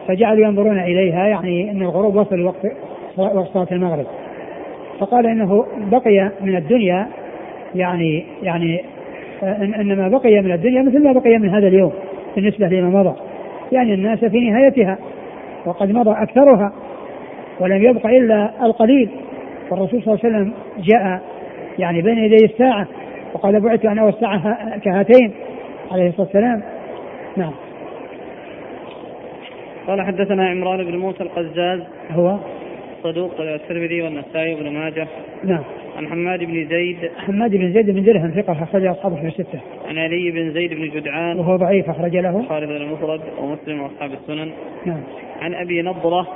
فجعلوا ينظرون إليها يعني أن الغروب وصل وقت وقت صلاة المغرب. فقال إنه بقي من الدنيا يعني يعني إنما بقي من الدنيا مثل ما بقي من هذا اليوم بالنسبة لما مضى. يعني الناس في نهايتها وقد مضى أكثرها ولم يبق إلا القليل. والرسول صلى الله عليه وسلم جاء يعني بين يدي الساعة وقال بعثت أنا والساعة كهاتين عليه الصلاة والسلام. نعم. قال حدثنا عمران بن موسى القزاز هو صدوق الترمذي والنسائي وابن ماجه نعم عن حماد بن زيد حماد بن زيد بن درهم ثقة أخرج أصحابه في الستة. عن علي بن زيد بن جدعان وهو ضعيف أخرج له. خالد بن المفرد ومسلم وأصحاب السنن. نعم. عن أبي نضرة.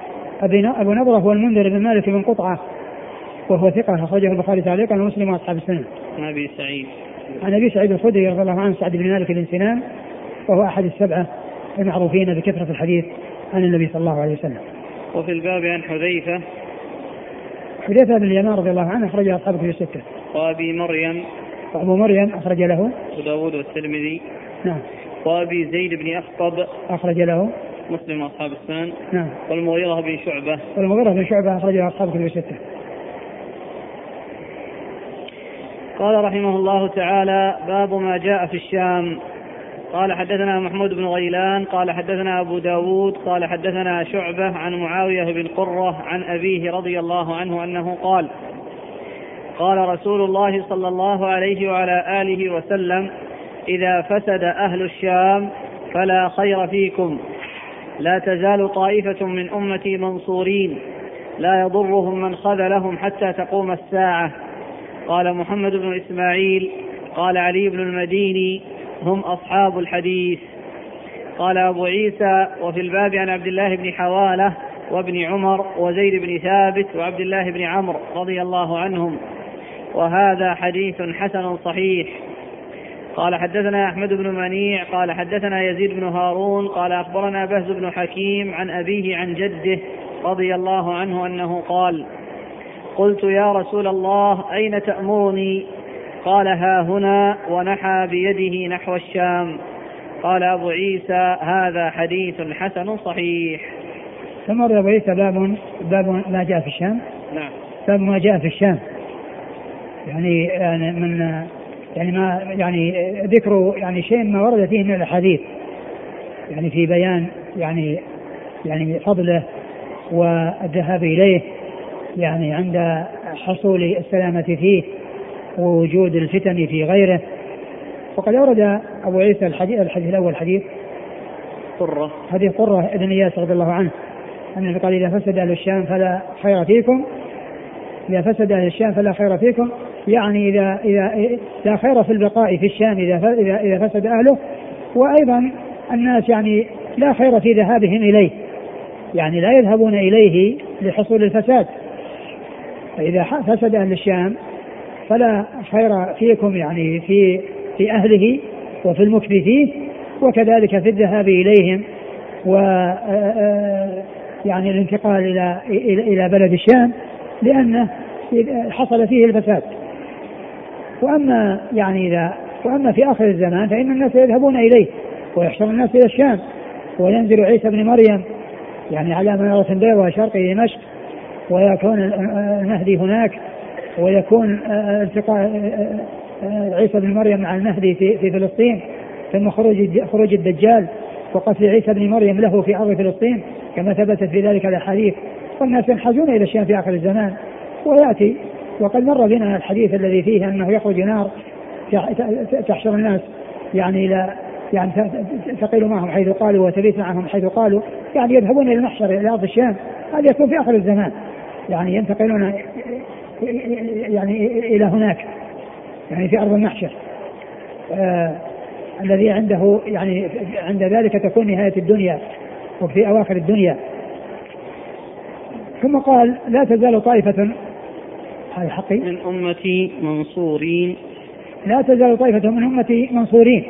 أبي أبو نضرة هو المنذر بن مالك بن قطعة وهو ثقة أخرجه البخاري تعليقا ومسلم وأصحاب السنن. عن أبي سعيد. عن أبي سعيد الخدري رضي الله عنه سعد بن مالك بن سنان وهو أحد السبعة المعروفين بكثرة الحديث عن النبي صلى الله عليه وسلم. وفي الباب عن حذيفة. حذيفة بن اليمان رضي الله عنه أخرج أصحابه في الستة. وأبي مريم. وأبو مريم أخرج له. أبو داود والترمذي. نعم. وأبي زيد بن أخطب. أخرج له. مسلم وأصحاب السنن. نعم. والمغيرة بن شعبة. والمغيرة بن شعبة أخرجه أصحابه في الستة. قال رحمه الله تعالى باب ما جاء في الشام. قال حدثنا محمود بن غيلان قال حدثنا أبو داود قال حدثنا شعبة عن معاوية بن قرة عن أبيه رضي الله عنه أنه قال قال رسول الله صلى الله عليه وعلى آله وسلم إذا فسد أهل الشام فلا خير فيكم. لا تزال طائفة من أمتي منصورين. لا يضرهم من خذلهم حتى تقوم الساعة. قال محمد بن إسماعيل قال علي بن المديني هم أصحاب الحديث. قال أبو عيسى وفي الباب عن عبد الله بن حوالة وابن عمر وزيد بن ثابت وعبد الله بن عمرو رضي الله عنهم. وهذا حديث حسن صحيح. قال حدثنا أحمد بن منيع قال حدثنا يزيد بن هارون قال أخبرنا بهز بن حكيم عن أبيه عن جده رضي الله عنه أنه قال قلت يا رسول الله أين تأمرني؟ قال ها هنا ونحى بيده نحو الشام. قال أبو عيسى هذا حديث حسن صحيح. ثم أبو عيسى باب باب ما جاء في الشام؟ نعم. باب ما جاء في الشام. يعني يعني من يعني ما يعني ذكر يعني شيء ما ورد فيه من الأحاديث. يعني في بيان يعني يعني فضله والذهاب إليه يعني عند حصول السلامة فيه. ووجود الفتن في غيره. وقد أورد أبو عيسى الحديث, الحديث الأول حديث. قرة. حديث قرة ابن إياس رضي الله عنه. أنه قال إذا فسد أهل الشام فلا خير فيكم. إذا فسد أهل الشام فلا خير فيكم. يعني إذا إذا لا خير في البقاء في الشام إذا إذا إذا فسد أهله. وأيضا الناس يعني لا خير في ذهابهم إليه. يعني لا يذهبون إليه لحصول الفساد. فإذا فسد أهل الشام فلا خير فيكم يعني في في أهله وفي المكث فيه وكذلك في الذهاب إليهم و يعني الانتقال إلى إلى بلد الشام لأنه حصل فيه الفساد. وأما يعني إذا وأما في آخر الزمان فإن الناس يذهبون إليه ويحشر الناس إلى الشام وينزل عيسى بن مريم يعني على منارة بيضاء شرقي دمشق ويكون المهدي هناك. ويكون التقاء عيسى بن مريم مع المهدي في في فلسطين ثم خروج خروج الدجال وقتل عيسى بن مريم له في أرض فلسطين كما ثبتت في ذلك الأحاديث. والناس ينحازون إلى الشام في آخر الزمان. ويأتي وقد مر بنا الحديث الذي فيه أنه يخرج نار تحشر الناس يعني إلى يعني تقيل معهم حيث قالوا وتبيت معهم حيث قالوا. يعني يذهبون إلى المحشر إلى أرض الشام. هذا يكون في آخر الزمان. يعني ينتقلون يعني إلى هناك يعني في أرض المحشر. آه الذي عنده يعني عند ذلك تكون نهاية الدنيا وفي أواخر الدنيا. ثم قال لا تزال طائفة هذا حقي. من أمتي منصورين. لا تزال طائفة من أمتي منصورين.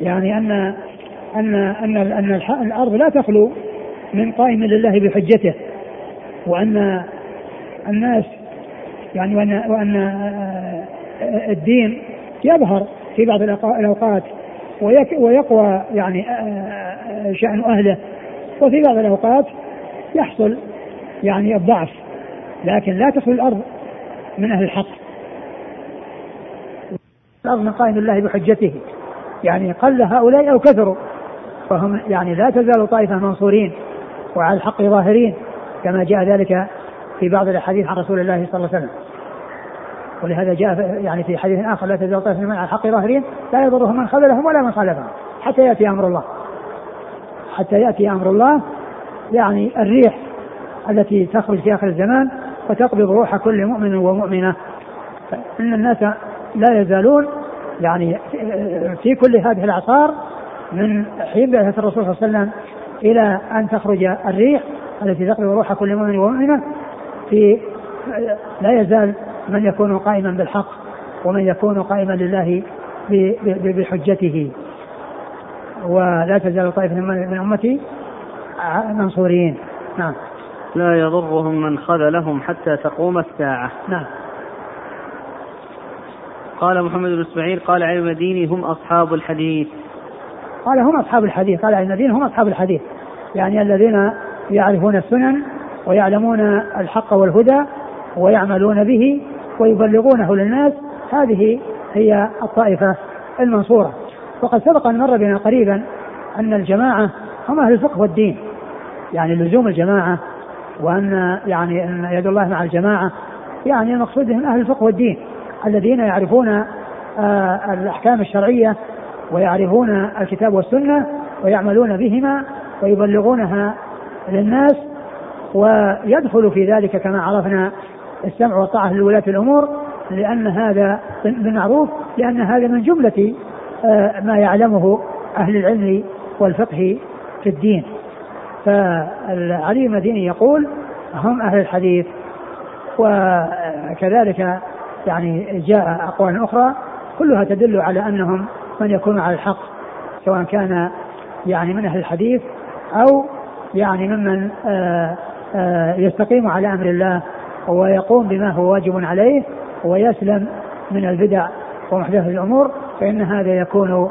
يعني أن أن أن أن الأرض لا تخلو من قائم لله بحجته وأن الناس يعني وأن وأن الدين يظهر في بعض الأوقات ويقوى يعني شأن أهله. وفي بعض الأوقات يحصل يعني الضعف لكن لا تخلو الأرض من أهل الحق. الأرض من قائم الله بحجته. يعني قل هؤلاء أو كثروا فهم يعني لا تزال طائفة منصورين وعلى الحق ظاهرين كما جاء ذلك في بعض الأحاديث عن رسول الله صلى الله عليه وسلم. ولهذا جاء يعني في حديث آخر لا تزال طائفة من على الحق ظاهرين لا يضرهم من خذلهم ولا من خالفهم حتى يأتي أمر الله. حتى يأتي أمر الله يعني الريح التي تخرج في آخر الزمان وتقبض روح كل مؤمن ومؤمنة. ان الناس لا يزالون يعني في كل هذه الاعصار من حين بعثة الرسول صلى الله عليه وسلم إلى أن تخرج الريح التي تقبض روح كل مؤمن ومؤمنة في لا يزال من يكون قائما بالحق ومن يكون قائما لله بحجته. ولا تزال طائفة من أمتي منصورين. نعم. لا يضرهم من خذلهم حتى تقوم الساعة. نعم. قال محمد بن إسماعيل قال علم المديني هم أصحاب الحديث. قال هم أصحاب الحديث. قال علم المديني هم أصحاب الحديث. يعني الذين يعرفون السنن ويعلمون الحق والهدى ويعملون به ويبلغونه للناس. هذه هي الطائفة المنصورة. وقد سبق أن مر بنا قريبا أن الجماعة هم أهل الفقه والدين. يعني لزوم الجماعة وأن يعني أن يد الله مع الجماعة. يعني المقصود بهم أهل الفقه والدين الذين يعرفون آه الأحكام الشرعية ويعرفون الكتاب والسنة ويعملون بهما ويبلغونها للناس. ويدخل في ذلك كما عرفنا السمع والطاعة لولاة الأمور لأن هذا بالمعروف لأن هذا من جملة آه، ما يعلمه أهل العلم والفقه في الدين. فعلي المديني يقول هم أهل الحديث. وكذلك يعني جاء أقوال أخرى كلها تدل على أنهم من يكون على الحق سواء كان يعني من أهل الحديث أو يعني ممن آه، يستقيم على أمر الله ويقوم بما هو واجب عليه ويسلم من البدع ومحدثة الأمور فإن هذا يكون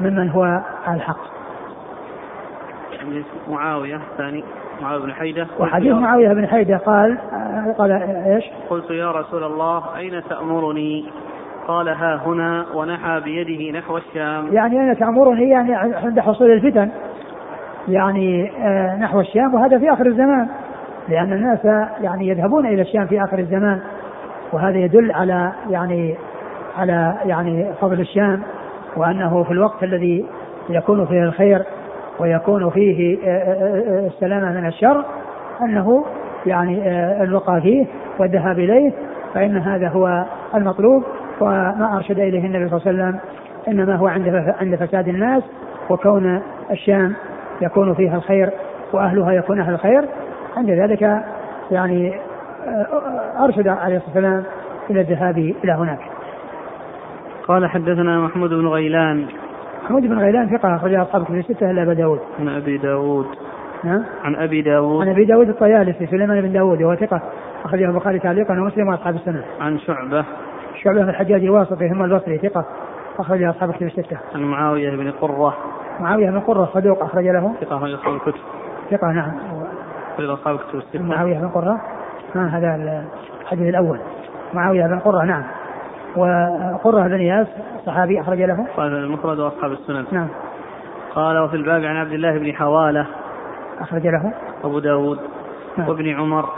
ممن هو على الحق. معاوية الثاني معاوية بن حيدة. وحديث معاوية بن حيدة قال قال إيش؟ قلت يا رسول الله أين تأمرني؟ قال ها هنا ونحى بيده نحو الشام. يعني أين تأمرني؟ يعني عند حصول الفتن. يعني آه، نحو الشام وهذا في آخر الزمان. لأن الناس يعني يذهبون إلى الشام في آخر الزمان وهذا يدل على يعني على يعني فضل الشام وأنه في الوقت الذي يكون فيه الخير ويكون فيه آه، آه، السلامة من الشر أنه يعني الوقى فيه والذهاب إليه فإن هذا هو المطلوب وما أرشد إليه النبي صلى الله عليه وسلم إنما هو عند عند فساد الناس وكون الشام يكون فيها الخير وأهلها يكون أهل الخير عند ذلك يعني آه، أرشد عليه الصلاة والسلام إلى الذهاب إلى هناك. قال حدثنا محمود بن غيلان. محمود بن غيلان ثقة أخرج أصحاب كتب الستة إلا أبا داود. عن أبي داود. نعم عن أبي داود. عن أبي داود الطيالسي سليمان بن داود وهو ثقة أخرجه البخاري تعليقا ومسلم وأصحاب السنة. عن شعبة. شعبة بن الحجاج الواسطي ثم البصري ثقة أخرج أصحاب كتب الستة. عن معاوية بن قرة. معاوية بن قرة صدوق أخرج له. ثقة أخرج أصحاب الكتب. ثقة نعم. الكتب الستة معاوية بن قرة. ها هذا الحديث الأول. معاوية بن قرة نعم. وقرة بن إياس صحابي أخرج له. قال المفرد وأصحاب السنن. نعم. قال وفي الباب عن عبد الله بن حوالة. أخرج له. أبو داود. نعم. وابن عمر.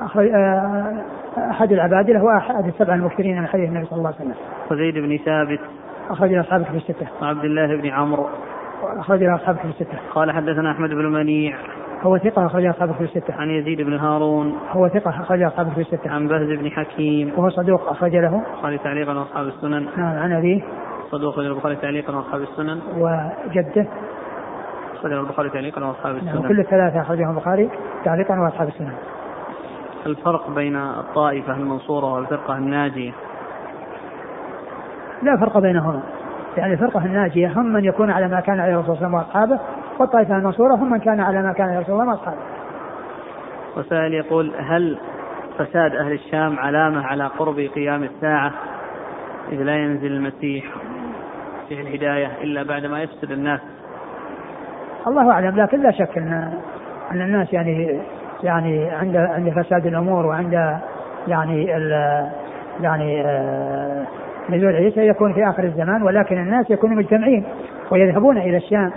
أخرج آه، أحد العبادلة وأحد السبع المكثرين من حديث النبي صلى الله عليه وسلم. وزيد بن ثابت. أخرج أصحابه في الستة. وعبد الله بن عمرو. أخرج أصحابه في الستة. قال حدثنا أحمد بن منيع. هو ثقة أخرج أصحابه في الستة. عن يزيد بن هارون. هو ثقة أخرج أصحابه في الستة. عن بهز بن حكيم. وهو صدوق أخرج له. البخاري تعليقا وأصحاب السنن. نعم عن أبيه. صدوق البخاري تعليقا وأصحاب السنن. وجده. أخرجه البخاري تعليقا وأصحاب نعم، السنن. نعم كل الثلاثة أخرجهم البخاري تعليقا وأصحاب السنن. الفرق بين الطائفة المنصورة والفرقة الناجية لا فرق بينهما يعني الفرقة الناجية هم من يكون على ما كان عليه الرسول صلى الله عليه وسلم وأصحابه والطائفة المنصورة هم من كان على ما كان الرسول الله وأصحابه وسائل يقول هل فساد أهل الشام علامة على قرب قيام الساعة إذ لا ينزل المسيح في الهداية إلا بعدما يفسد الناس؟ الله أعلم لكن لا شك أن أن الناس يعني يعني عند عند فساد الأمور وعند يعني ال يعني آه، نزول عيسى يكون في آخر الزمان ولكن الناس يكونوا مجتمعين ويذهبون إلى الشام.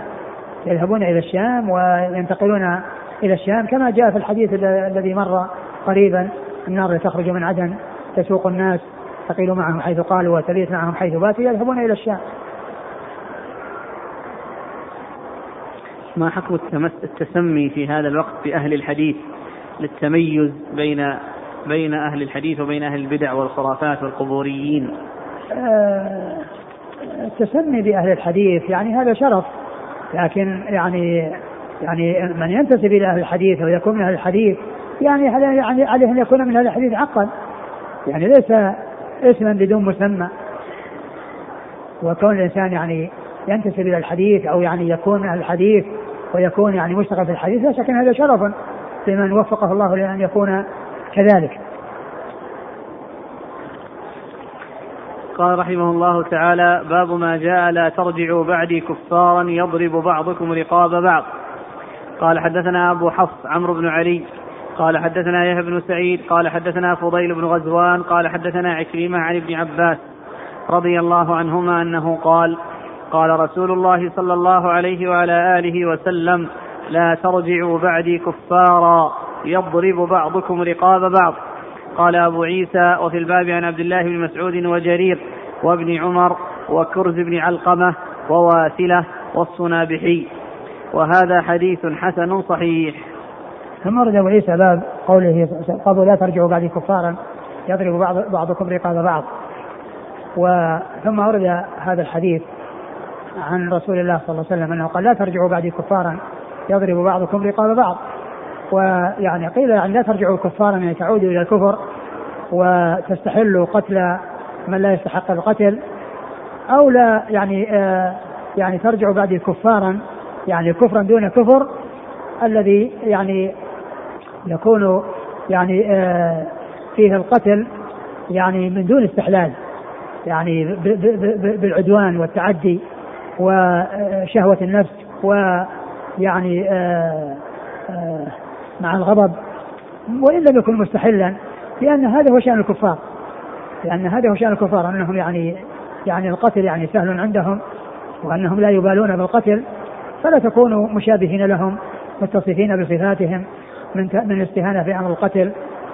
يذهبون إلى الشام وينتقلون إلى الشام كما جاء في الحديث الذي مر قريبا النار تخرج من عدن تسوق الناس تقيل معهم حيث قالوا وتبيت معهم حيث باتوا يذهبون إلى الشام. ما حكم التسمي في هذا الوقت بأهل الحديث للتميز بين بين أهل الحديث وبين أهل البدع والخرافات والقبوريين؟ آه، التسمي بأهل الحديث يعني هذا شرف. لكن يعني يعني من ينتسب إلى أهل الحديث ويكون من أهل الحديث يعني يعني عليه أن يكون من أهل الحديث حقا يعني ليس اسما بدون مسمى. وكون الإنسان يعني ينتسب إلى الحديث أو يعني يكون من أهل الحديث ويكون يعني مشتغل في الحديث لا شك هذا شرف لمن وفقه الله لأن يكون كذلك. قال رحمه الله تعالى باب ما جاء لا ترجعوا بعدي كفارا يضرب بعضكم رقاب بعض. قال حدثنا أبو حفص عمرو بن علي قال حدثنا يحيى بن سعيد قال حدثنا فضيل بن غزوان قال حدثنا عكرمة عن ابن عباس رضي الله عنهما أنه قال قال رسول الله صلى الله عليه وعلى آله وسلم لا ترجعوا بعدي كفارا يضرب بعضكم رقاب بعض. قال أبو عيسى وفي الباب عن عبد الله بن مسعود وجرير وابن عمر وكرز بن علقمة وواسلة والصنابحي. وهذا حديث حسن صحيح. ثم ورد أبو عيسى باب قوله قالوا لا ترجعوا بعدي كفارا يضرب بعض بعضكم رقاب بعض. وثم ورد هذا الحديث عن رسول الله صلى الله عليه وسلم أنه قال لا ترجعوا بعدي كفارا يضرب بعضكم رقاب بعض. ويعني قيل يعني لا ترجعوا كفارا يعني تعودوا إلى الكفر وتستحلوا قتل من لا يستحق القتل أو لا يعني آه يعني ترجعوا بعد كفارا يعني كفرا دون كفر الذي يعني يكون يعني آه فيه القتل يعني من دون استحلال يعني بالعدوان والتعدي وشهوة النفس ويعني آه، آه، مع الغضب وإن لم يكن مستحلا لأن هذا هو شأن الكفار. لأن هذا هو شأن الكفار أنهم يعني يعني القتل يعني سهل عندهم وأنهم لا يبالون بالقتل فلا تكونوا مشابهين لهم متصفين بصفاتهم من من الاستهانة في أمر القتل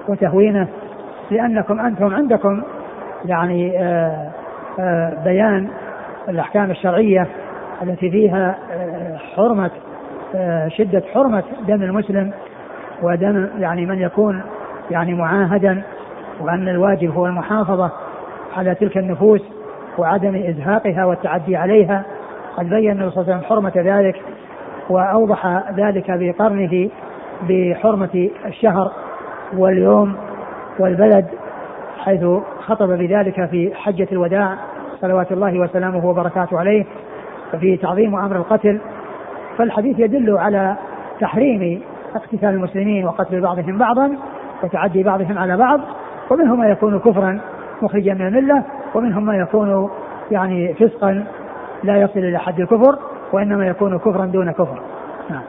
وتهوينه. لأنكم أنتم عندكم يعني آه، آه، بيان الأحكام الشرعية التي فيها آه، حرمة شدة حرمة دم المسلم. ودم يعني من يكون يعني معاهدا وأن الواجب هو المحافظة على تلك النفوس وعدم إزهاقها والتعدي عليها. قد بين النبي صلى الله عليه وسلم حرمة ذلك وأوضح ذلك بقرنه بحرمة الشهر واليوم والبلد حيث خطب بذلك في حجة الوداع صلوات الله وسلامه وبركاته عليه ففي تعظيم أمر القتل. فالحديث يدل على تحريم اقتتال المسلمين وقتل بعضهم بعضا وتعدي بعضهم على بعض ومنهم ما يكون كفرا مخرجا من الملة ومنهم ما يكون يعني فسقا لا يصل إلى حد الكفر وإنما يكون كفرا دون كفر. نعم.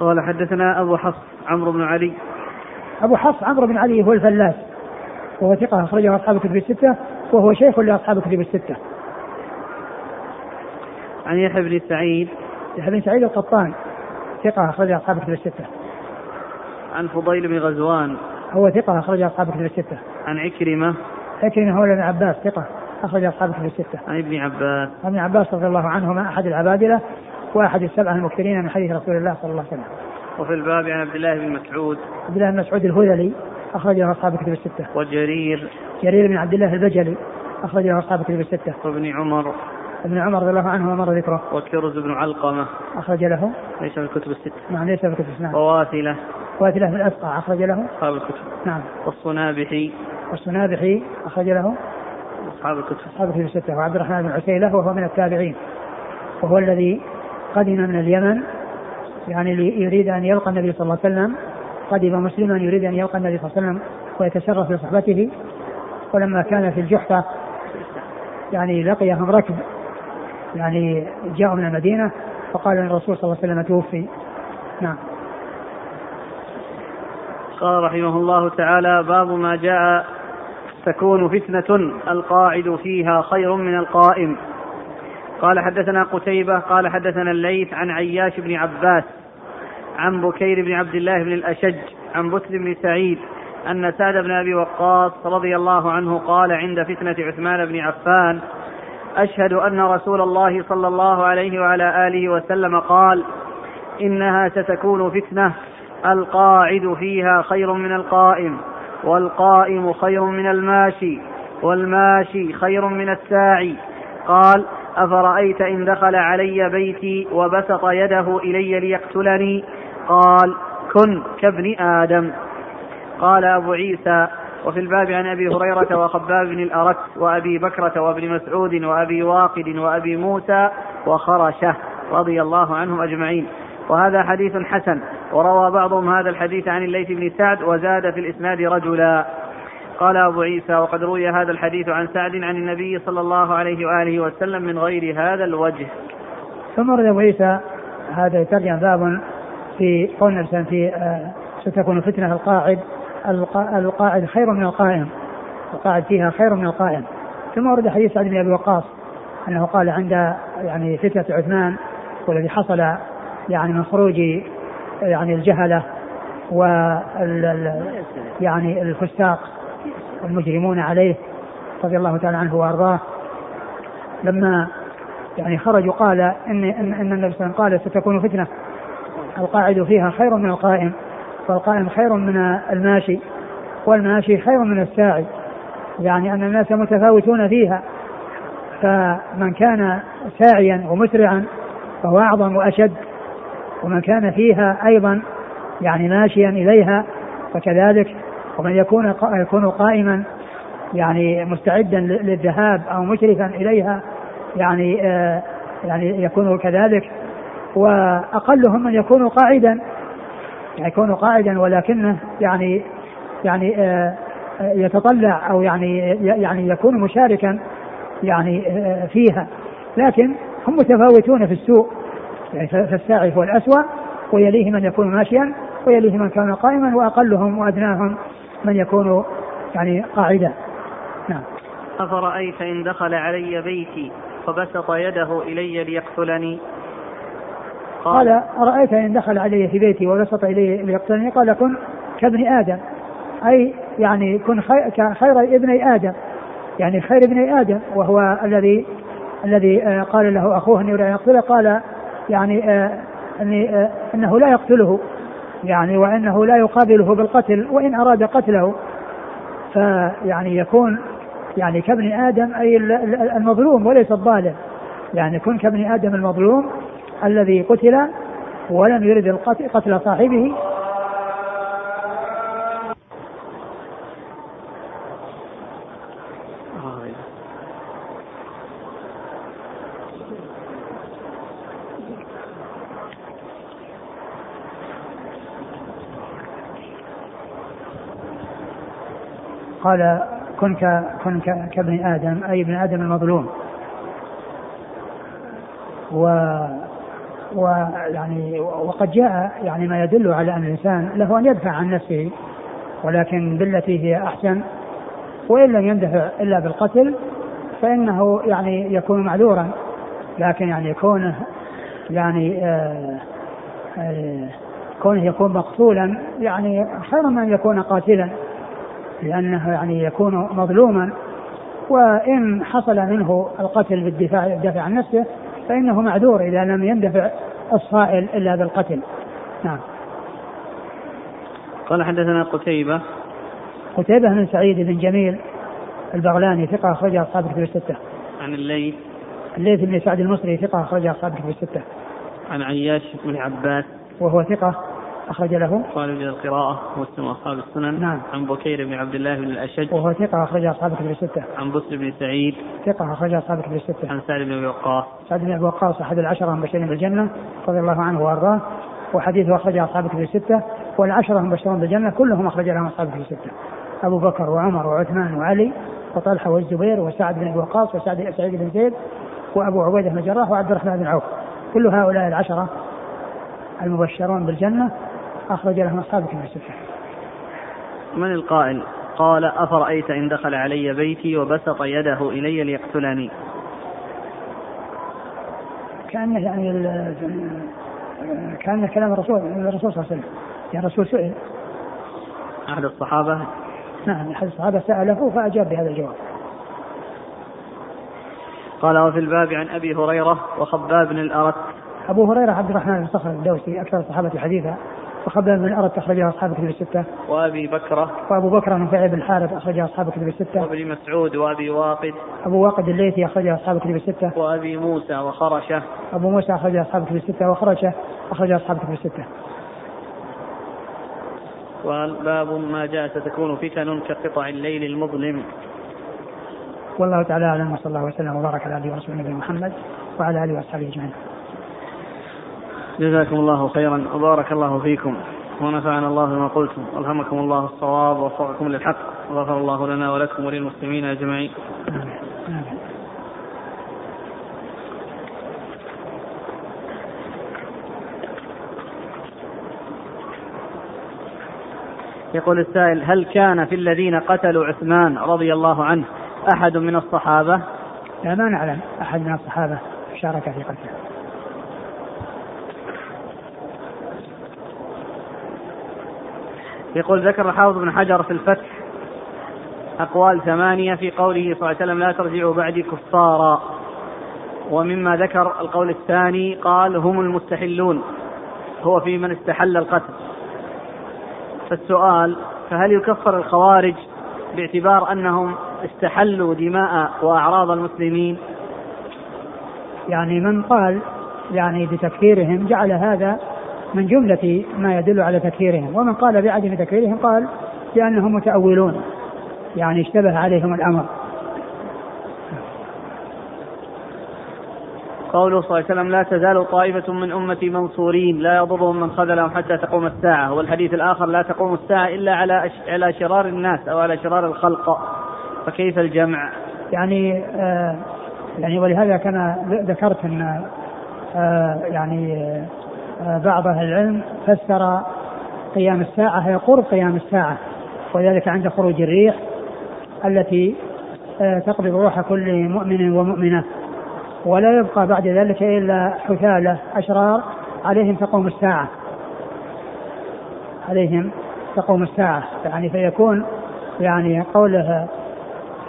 قال حدثنا أبو حفص عمرو بن علي. أبو حفص عمرو بن علي هو الفلاس وهو ثقة أخرجه أصحاب الكتب الستة وهو شيخ لأصحاب الكتب الستة. عن يحيى بن سعيد يحيى بن سعيد القطان ثقة أخرج أصحاب الكتب الستة. عن فضيل بن غزوان هو ثقة أخرج أصحاب الكتب الستة. عن عكرمة عكرمة هو ابن عباس ثقة أخرج أصحاب الكتب الستة. عن ابن عباس عن ابن عباس رضي الله عنهما أحد العبادلة وأحد السبعة المكثرين من حديث رسول الله صلى الله عليه وسلم. وفي الباب عن عبد الله بن مسعود عبد الله بن مسعود الهذلي أخرجه أصحاب الكتب الستة. وجرير جرير بن عبد الله البجلي أخرجه أصحاب الكتب الستة. وابن عمر ابن عمر رضي الله عنه مر ذكره. وكرز بن علقمة أخرج له. ليس في الكتب الستة. نعم ليس في الكتب الستة. وواثلة. واثلة بن الأسقع أخرج له. أصحاب الكتب. نعم. والصنابحي. والصنابحي أخرج له. أصحاب الكتب. أصحاب الكتب الستة وعبد الرحمن بن عسيلة وهو من التابعين. وهو الذي قدم من اليمن يعني يريد أن يلقى النبي صلى الله عليه وسلم قدم مسلما يريد أن يلقى النبي صلى الله عليه وسلم ويتشرف بصحبته ولما كان في الجحفة يعني لقيهم ركب يعني جاءوا من المدينة فقال الرسول صلى الله عليه وسلم توفي. نعم. قال رحمه الله تعالى باب ما جاء تكون فتنة القاعد فيها خير من القائم. قال حدثنا قتيبة قال حدثنا الليث عن عياش بن عباس عن بكير بن عبد الله بن الأشج عن بسر بن سعيد أن سعد بن أبي وقاص رضي الله عنه قال عند فتنة عثمان بن عفان أشهد أن رسول الله صلى الله عليه وعلى آله وسلم قال إنها ستكون فتنة القاعد فيها خير من القائم والقائم خير من الماشي والماشي خير من الساعي. قال أفرأيت إن دخل علي بيتي وبسط يده إلي ليقتلني؟ قال كن كابن آدم. قال أبو عيسى وفي الباب عن أبي هريرة وخباب بن الأرت وأبي بكرة وابن مسعود وأبي واقد وأبي موسى وخرشة رضي الله عنهم أجمعين. وهذا حديث حسن وروى بعضهم هذا الحديث عن الليث بن سعد وزاد في الإسناد رجلا. قال أبو عيسى وقد روي هذا الحديث عن سعد عن النبي صلى الله عليه وآله وسلم من غير هذا الوجه. ثم ورد أبو عيسى هذا يترجم باب في قول في آه ستكون فتنة القاعد. القاعد خير من القائم. القاعد فيها خير من القائم. ثم ورد حديث سعد بن أبي وقاص أنه قال عند يعني فتنة عثمان والذي حصل يعني من خروج يعني الجهلة و يعني الفساق المجرمون عليه رضي الله تعالى عنه وأرضاه. لما يعني خرجوا قال ان ان, إن النبي صلى الله عليه وسلم قال ستكون فتنة. القاعد فيها خير من القائم. والقائم خير من الماشي والماشي خير من الساعي. يعني أن الناس متفاوتون فيها. فمن كان ساعيا ومسرعا فهو أعظم وأشد. ومن كان فيها أيضا يعني ماشيا إليها فكذلك. ومن يكون يكون قائما يعني مستعدا للذهاب أو مشرفا إليها يعني آه يعني يكون كذلك. وأقلهم من يكون قاعدا يعني يكون قاعدا ولكنه يعني يعني آه يتطلع أو يعني يعني يكون مشاركا يعني آه، فيها. لكن هم متفاوتون في السوء يعني فالساعي هو الاسوأ ويليه من يكون ماشيا ويليه من كان قائما وأقلهم وأدناهم من يكون يعني قاعدا. نعم. أفرأيت إن دخل علي بيتي فبسط يده إلي ليقتلني؟ قال أرأيت إن دخل علي في بيتي وبسط إلي ليقتلني قال كن كابن آدم. أي يعني كن خير ابني آدم. يعني خير ابني آدم وهو الذي الذي آه، قال له أخوه أني لا يقتله قال يعني آه، أني آه، أنه لا يقتله. يعني وأنه لا يقابله بالقتل وإن أراد قتله. فيعني يكون يعني كابن آدم أي المظلوم وليس الظالم. يعني كن كابن آدم المظلوم الذي قتل ولم يرد قتل صاحبه. قال كن كن كابن آدم أي ابن آدم المظلوم. و ويعني وقد جاء يعني ما يدل على أن الإنسان له أن يدفع عن نفسه ولكن بالتي هي أحسن. وإن لم يندفع إلا بالقتل فإنه يعني يكون معذورا. لكن يعني كونه يعني آه آه كونه يكون مقتولا يعني خير من أن يكون قاتلا لأنه يعني يكون مظلوما. وإن حصل منه القتل بالدفاع الدفع عن نفسه فإنه معذور إذا لم يندفع الصائل إلا بالقتل. نعم. قال حدثنا قتيبة. قتيبة بن سعيد بن جميل البغلاني ثقة أخرجها أصحاب الكتب الستة. عن الليث. الليث بن سعد المصري ثقة أخرجها أصحاب الكتب الستة. عن عياش بن عباس. وهو ثقة أخرج له. قال من القراءة ومسلم أصحاب السنن. نعم. عن بكير بن عبد الله بن الأشج. وهو ثقة أخرج أصحاب كتب الستة. عن بسر بن سعيد. ثقة أخرج أصحاب كتب الستة. عن سعد بن أبي وقاص. سعد بن أبي وقاص أحد العشرة المبشرين بالجنة رضي الله عنه وأرضاه. وحديثه أخرج أصحاب كتب الستة. والعشرة المبشرون بالجنة. كلهم أخرج لهم أصحاب كتب الستة. أبو بكر وعمر وعثمان وعلي وطلحة والزبير وسعد بن أبي وقاص وسعد سعيد بن زيد وأبو عبيدة بن الجراح وعبد الرحمن بن عوف. كل هؤلاء العشرة المبشرون بالجنة. أخرج له أصحاب كتب الستة. من القائل؟ قال أفرأيت إن دخل علي بيتي وبسط يده إلي ليقتلني. كأنه يعني كأن كلام الرسول الرسول صلى الله عليه وسلم يعني الرسول سئل أحد الصحابة نعم أحد الصحابة سأله فأجاب بهذا الجواب قال وفي الباب عن أبي هريرة وخباب بن الأرت أبو هريرة عبد الرحمن بن صخر الدوسي أكثر الصحابة حديثا وقبل من أرد أخرجها أصحاب الكتب الستة. وأبي بكرة. وأبو بكر نفيع بن الحارث أخرجها أصحاب الكتب الستة. وابن مسعود وأبي واقد. أبو واقد الليثي أخرجها أصحاب الكتب الستة. وأبي موسى وخرشة. أبو موسى أخرجها أصحاب الكتب الستة وخرشة أخرجها أصحاب الكتب الستة. والباب ما جاء ستكون فتن كقطع الليل المظلم. والله تعالى أعلم وصلى الله وسلم وبارك على عبده ورسوله نبينا محمد وعلى آله وأصحابه أجمعين. جزاكم الله خيرا وبارك الله فيكم ونفعنا الله بما قلتم وألهمكم الله الصواب ووفقكم للحق وغفر الله لنا ولكم وللمسلمين أجمعين. يقول السائل هل كان في الذين قتلوا عثمان رضي الله عنه أحد من الصحابة؟ لا ما نعلم أحد من الصحابة شارك في قتله. يقول ذكر حافظ بن حجر في الفتح أقوال ثمانية في قوله صلى الله عليه وسلم لا ترجعوا بعدي كفارا. ومما ذكر القول الثاني قال هم المستحلون هو في من استحل القتل. فالسؤال فهل يكفر الخوارج باعتبار أنهم استحلوا دماء وأعراض المسلمين؟ يعني من قال يعني بتكفيرهم جعل هذا من جملة ما يدل على تكفيرهم. ومن قال بعدم تكفيرهم قال لأنهم متأولون. يعني اشتبه عليهم الأمر. قوله صلى الله عليه وسلم لا تزال طائفة من أمتي منصورين لا يضرهم من خذلهم حتى تقوم الساعة. والحديث الآخر لا تقوم الساعة إلا على على شرار الناس أو على شرار الخلق. فكيف الجمع؟ يعني آه يعني ولهذا كما ذكرت أن آه يعني آه بعض أهل العلم فسر قيام الساعة هي قرب قيام الساعة وذلك عند خروج الريح التي آه تقبض روح كل مؤمن ومؤمنة. ولا يبقى بعد ذلك إلا حثالة أشرار عليهم تقوم الساعة. عليهم تقوم الساعة. يعني فيكون يعني قوله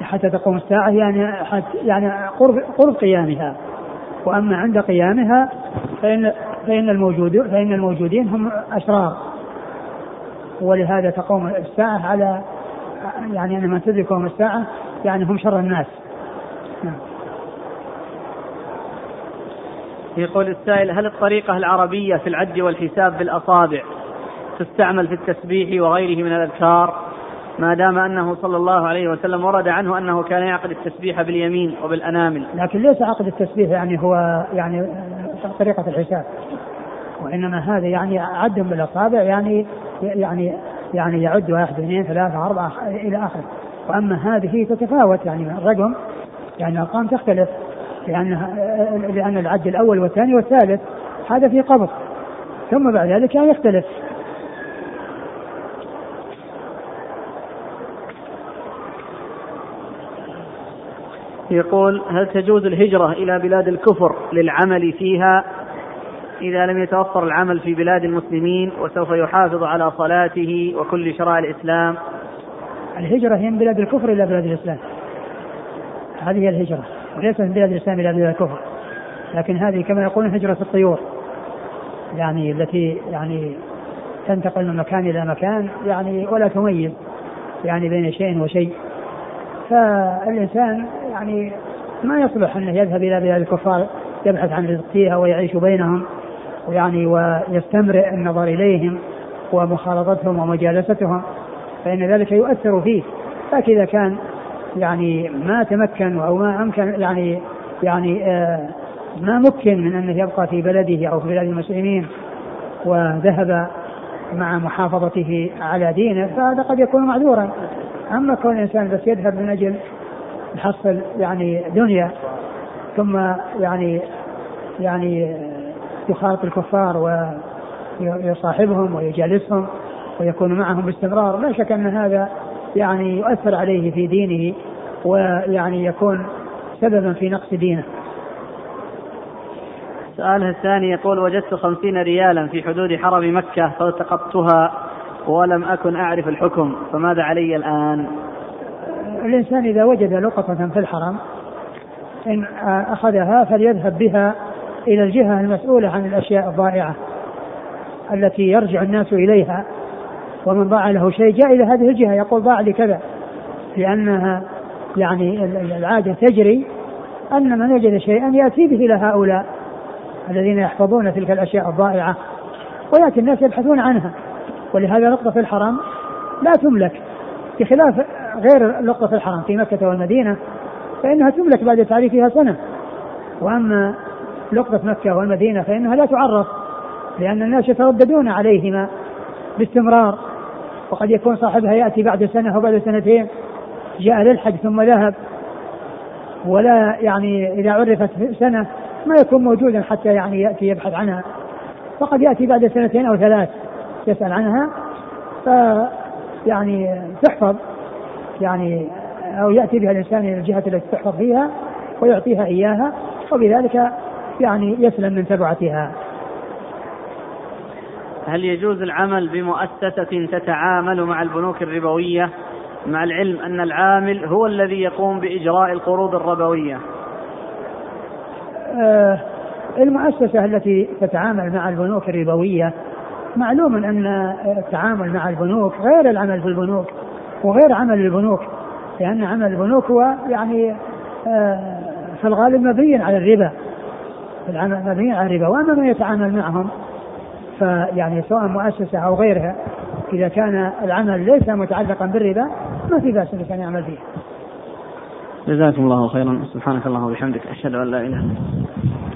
حتى تقوم الساعة يعني حتى يعني قرب قرب قيامها. وأما عند قيامها فإن فإن الموجود فإن الموجودين هم أشرار. ولهذا تقوم الساعة على يعني أن من تدركهم الساعة يعني هم شر الناس. نعم. يقول السائل هل الطريقة العربية في العد والحساب بالأصابع تستعمل في التسبيح وغيره من الأذكار؟ ما دام أنه صلى الله عليه وسلم ورد عنه أنه كان يعقد التسبيح باليمين وبالأنامل لكن ليس عقد التسبيح يعني هو يعني طريقة الحساب. وإنما هذا يعني عد بالأصابع يعني يعني يعني يعد واحد اثنين ثلاثة أربعة إلى آخره. وأما هذه تتفاوت يعني الرقم يعني الأرقام تختلف. لأن لأن العد الأول والثاني والثالث هذا في قبض. ثم بعد ذلك يختلف. يقول هل تجوز الهجرة إلى بلاد الكفر للعمل فيها؟ إذا لم يتوفر العمل في بلاد المسلمين وسوف يحافظ على صلاته وكل شرائع الإسلام. الهجرة هي من بلاد الكفر إلى بلاد الإسلام. هذه هي الهجرة وليس من بلاد الإسلام إلى بلاد الكفر. لكن هذه كما يقولون هجرة الطيور. يعني التي يعني تنتقل من مكان إلى مكان يعني ولا تميز يعني بين شيء وشيء. فالإنسان يعني ما يصلح أنه يذهب إلى بلاد الكفار يبحث عن رزق فيها ويعيش بينهم ويعني ويستمرئ النظر إليهم ومخالطتهم ومجالستهم فإن ذلك يؤثر فيه. لكن إذا كان يعني ما تمكن أو ما أمكن يعني يعني آه ما مكن من أنه يبقى في بلده أو في بلاد المسلمين وذهب مع محافظته على دينه فهذا قد يكون معذورا. أما كون الإنسان بس يذهب من أجل يحصل يعني دنيا ثم يعني يعني يخالط الكفار ويصاحبهم ويجالسهم ويكون معهم باستمرار لا شك أن هذا يعني يؤثر عليه في دينه ويعني يكون سببا في نقص دينه. سؤاله الثاني يقول وجدت خمسين ريالا في حدود حرم مكة فالتقطتها. ولم أكن أعرف الحكم فماذا علي الآن؟ الإنسان إذا وجد لقطة في الحرم إن أخذها فليذهب بها إلى الجهة المسؤولة عن الأشياء الضائعة التي يرجع الناس إليها ومن ضاع له شيء جاء إلى هذه الجهة يقول ضاع لي كذا لأنها يعني العادة تجري أن من وجد شيئا يأتي به إلى هؤلاء الذين يحفظون تلك الأشياء الضائعة ويأتي الناس يبحثون عنها. ولهذا لقطة في الحرم لا تملك بخلاف غير لقطة في الحرم في مكة والمدينة فإنها تملك بعد تعريفها سنة. وأما لقطة مكة والمدينة فإنها لا تعرف لأن الناس يترددون عليهما باستمرار. وقد يكون صاحبها يأتي بعد سنة أو بعد سنتين جاء للحج ثم ذهب ولا يعني إذا عرفت سنة ما يكون موجودا حتى يعني يأتي يبحث عنها. فقد يأتي بعد سنتين أو ثلاث. يسأل عنها ف يعني تحفظ يعني أو يأتي بها الإنسان إلى الجهة التي تحفظ فيها ويعطيها إياها وبذلك يعني يسلم من تبعتها. هل يجوز العمل بمؤسسة تتعامل مع البنوك الربوية؟ مع العلم أن العامل هو الذي يقوم بإجراء القروض الربوية. آه المؤسسة التي تتعامل مع البنوك الربوية معلوم أن التعامل مع البنوك غير العمل في البنوك وغير عمل البنوك لأن عمل البنوك هو يعني آه في الغالب مبني على الربا. العمل مبني على الربا. وأما من يتعامل معهم فيعني سواء مؤسسة أو غيرها إذا كان العمل ليس متعلقا بالربا ما في بأس الإنسان يعمل فيه. جزاكم الله خيرا. سبحانك اللهم وبحمدك. أشهد أن لا إله إلا أنت.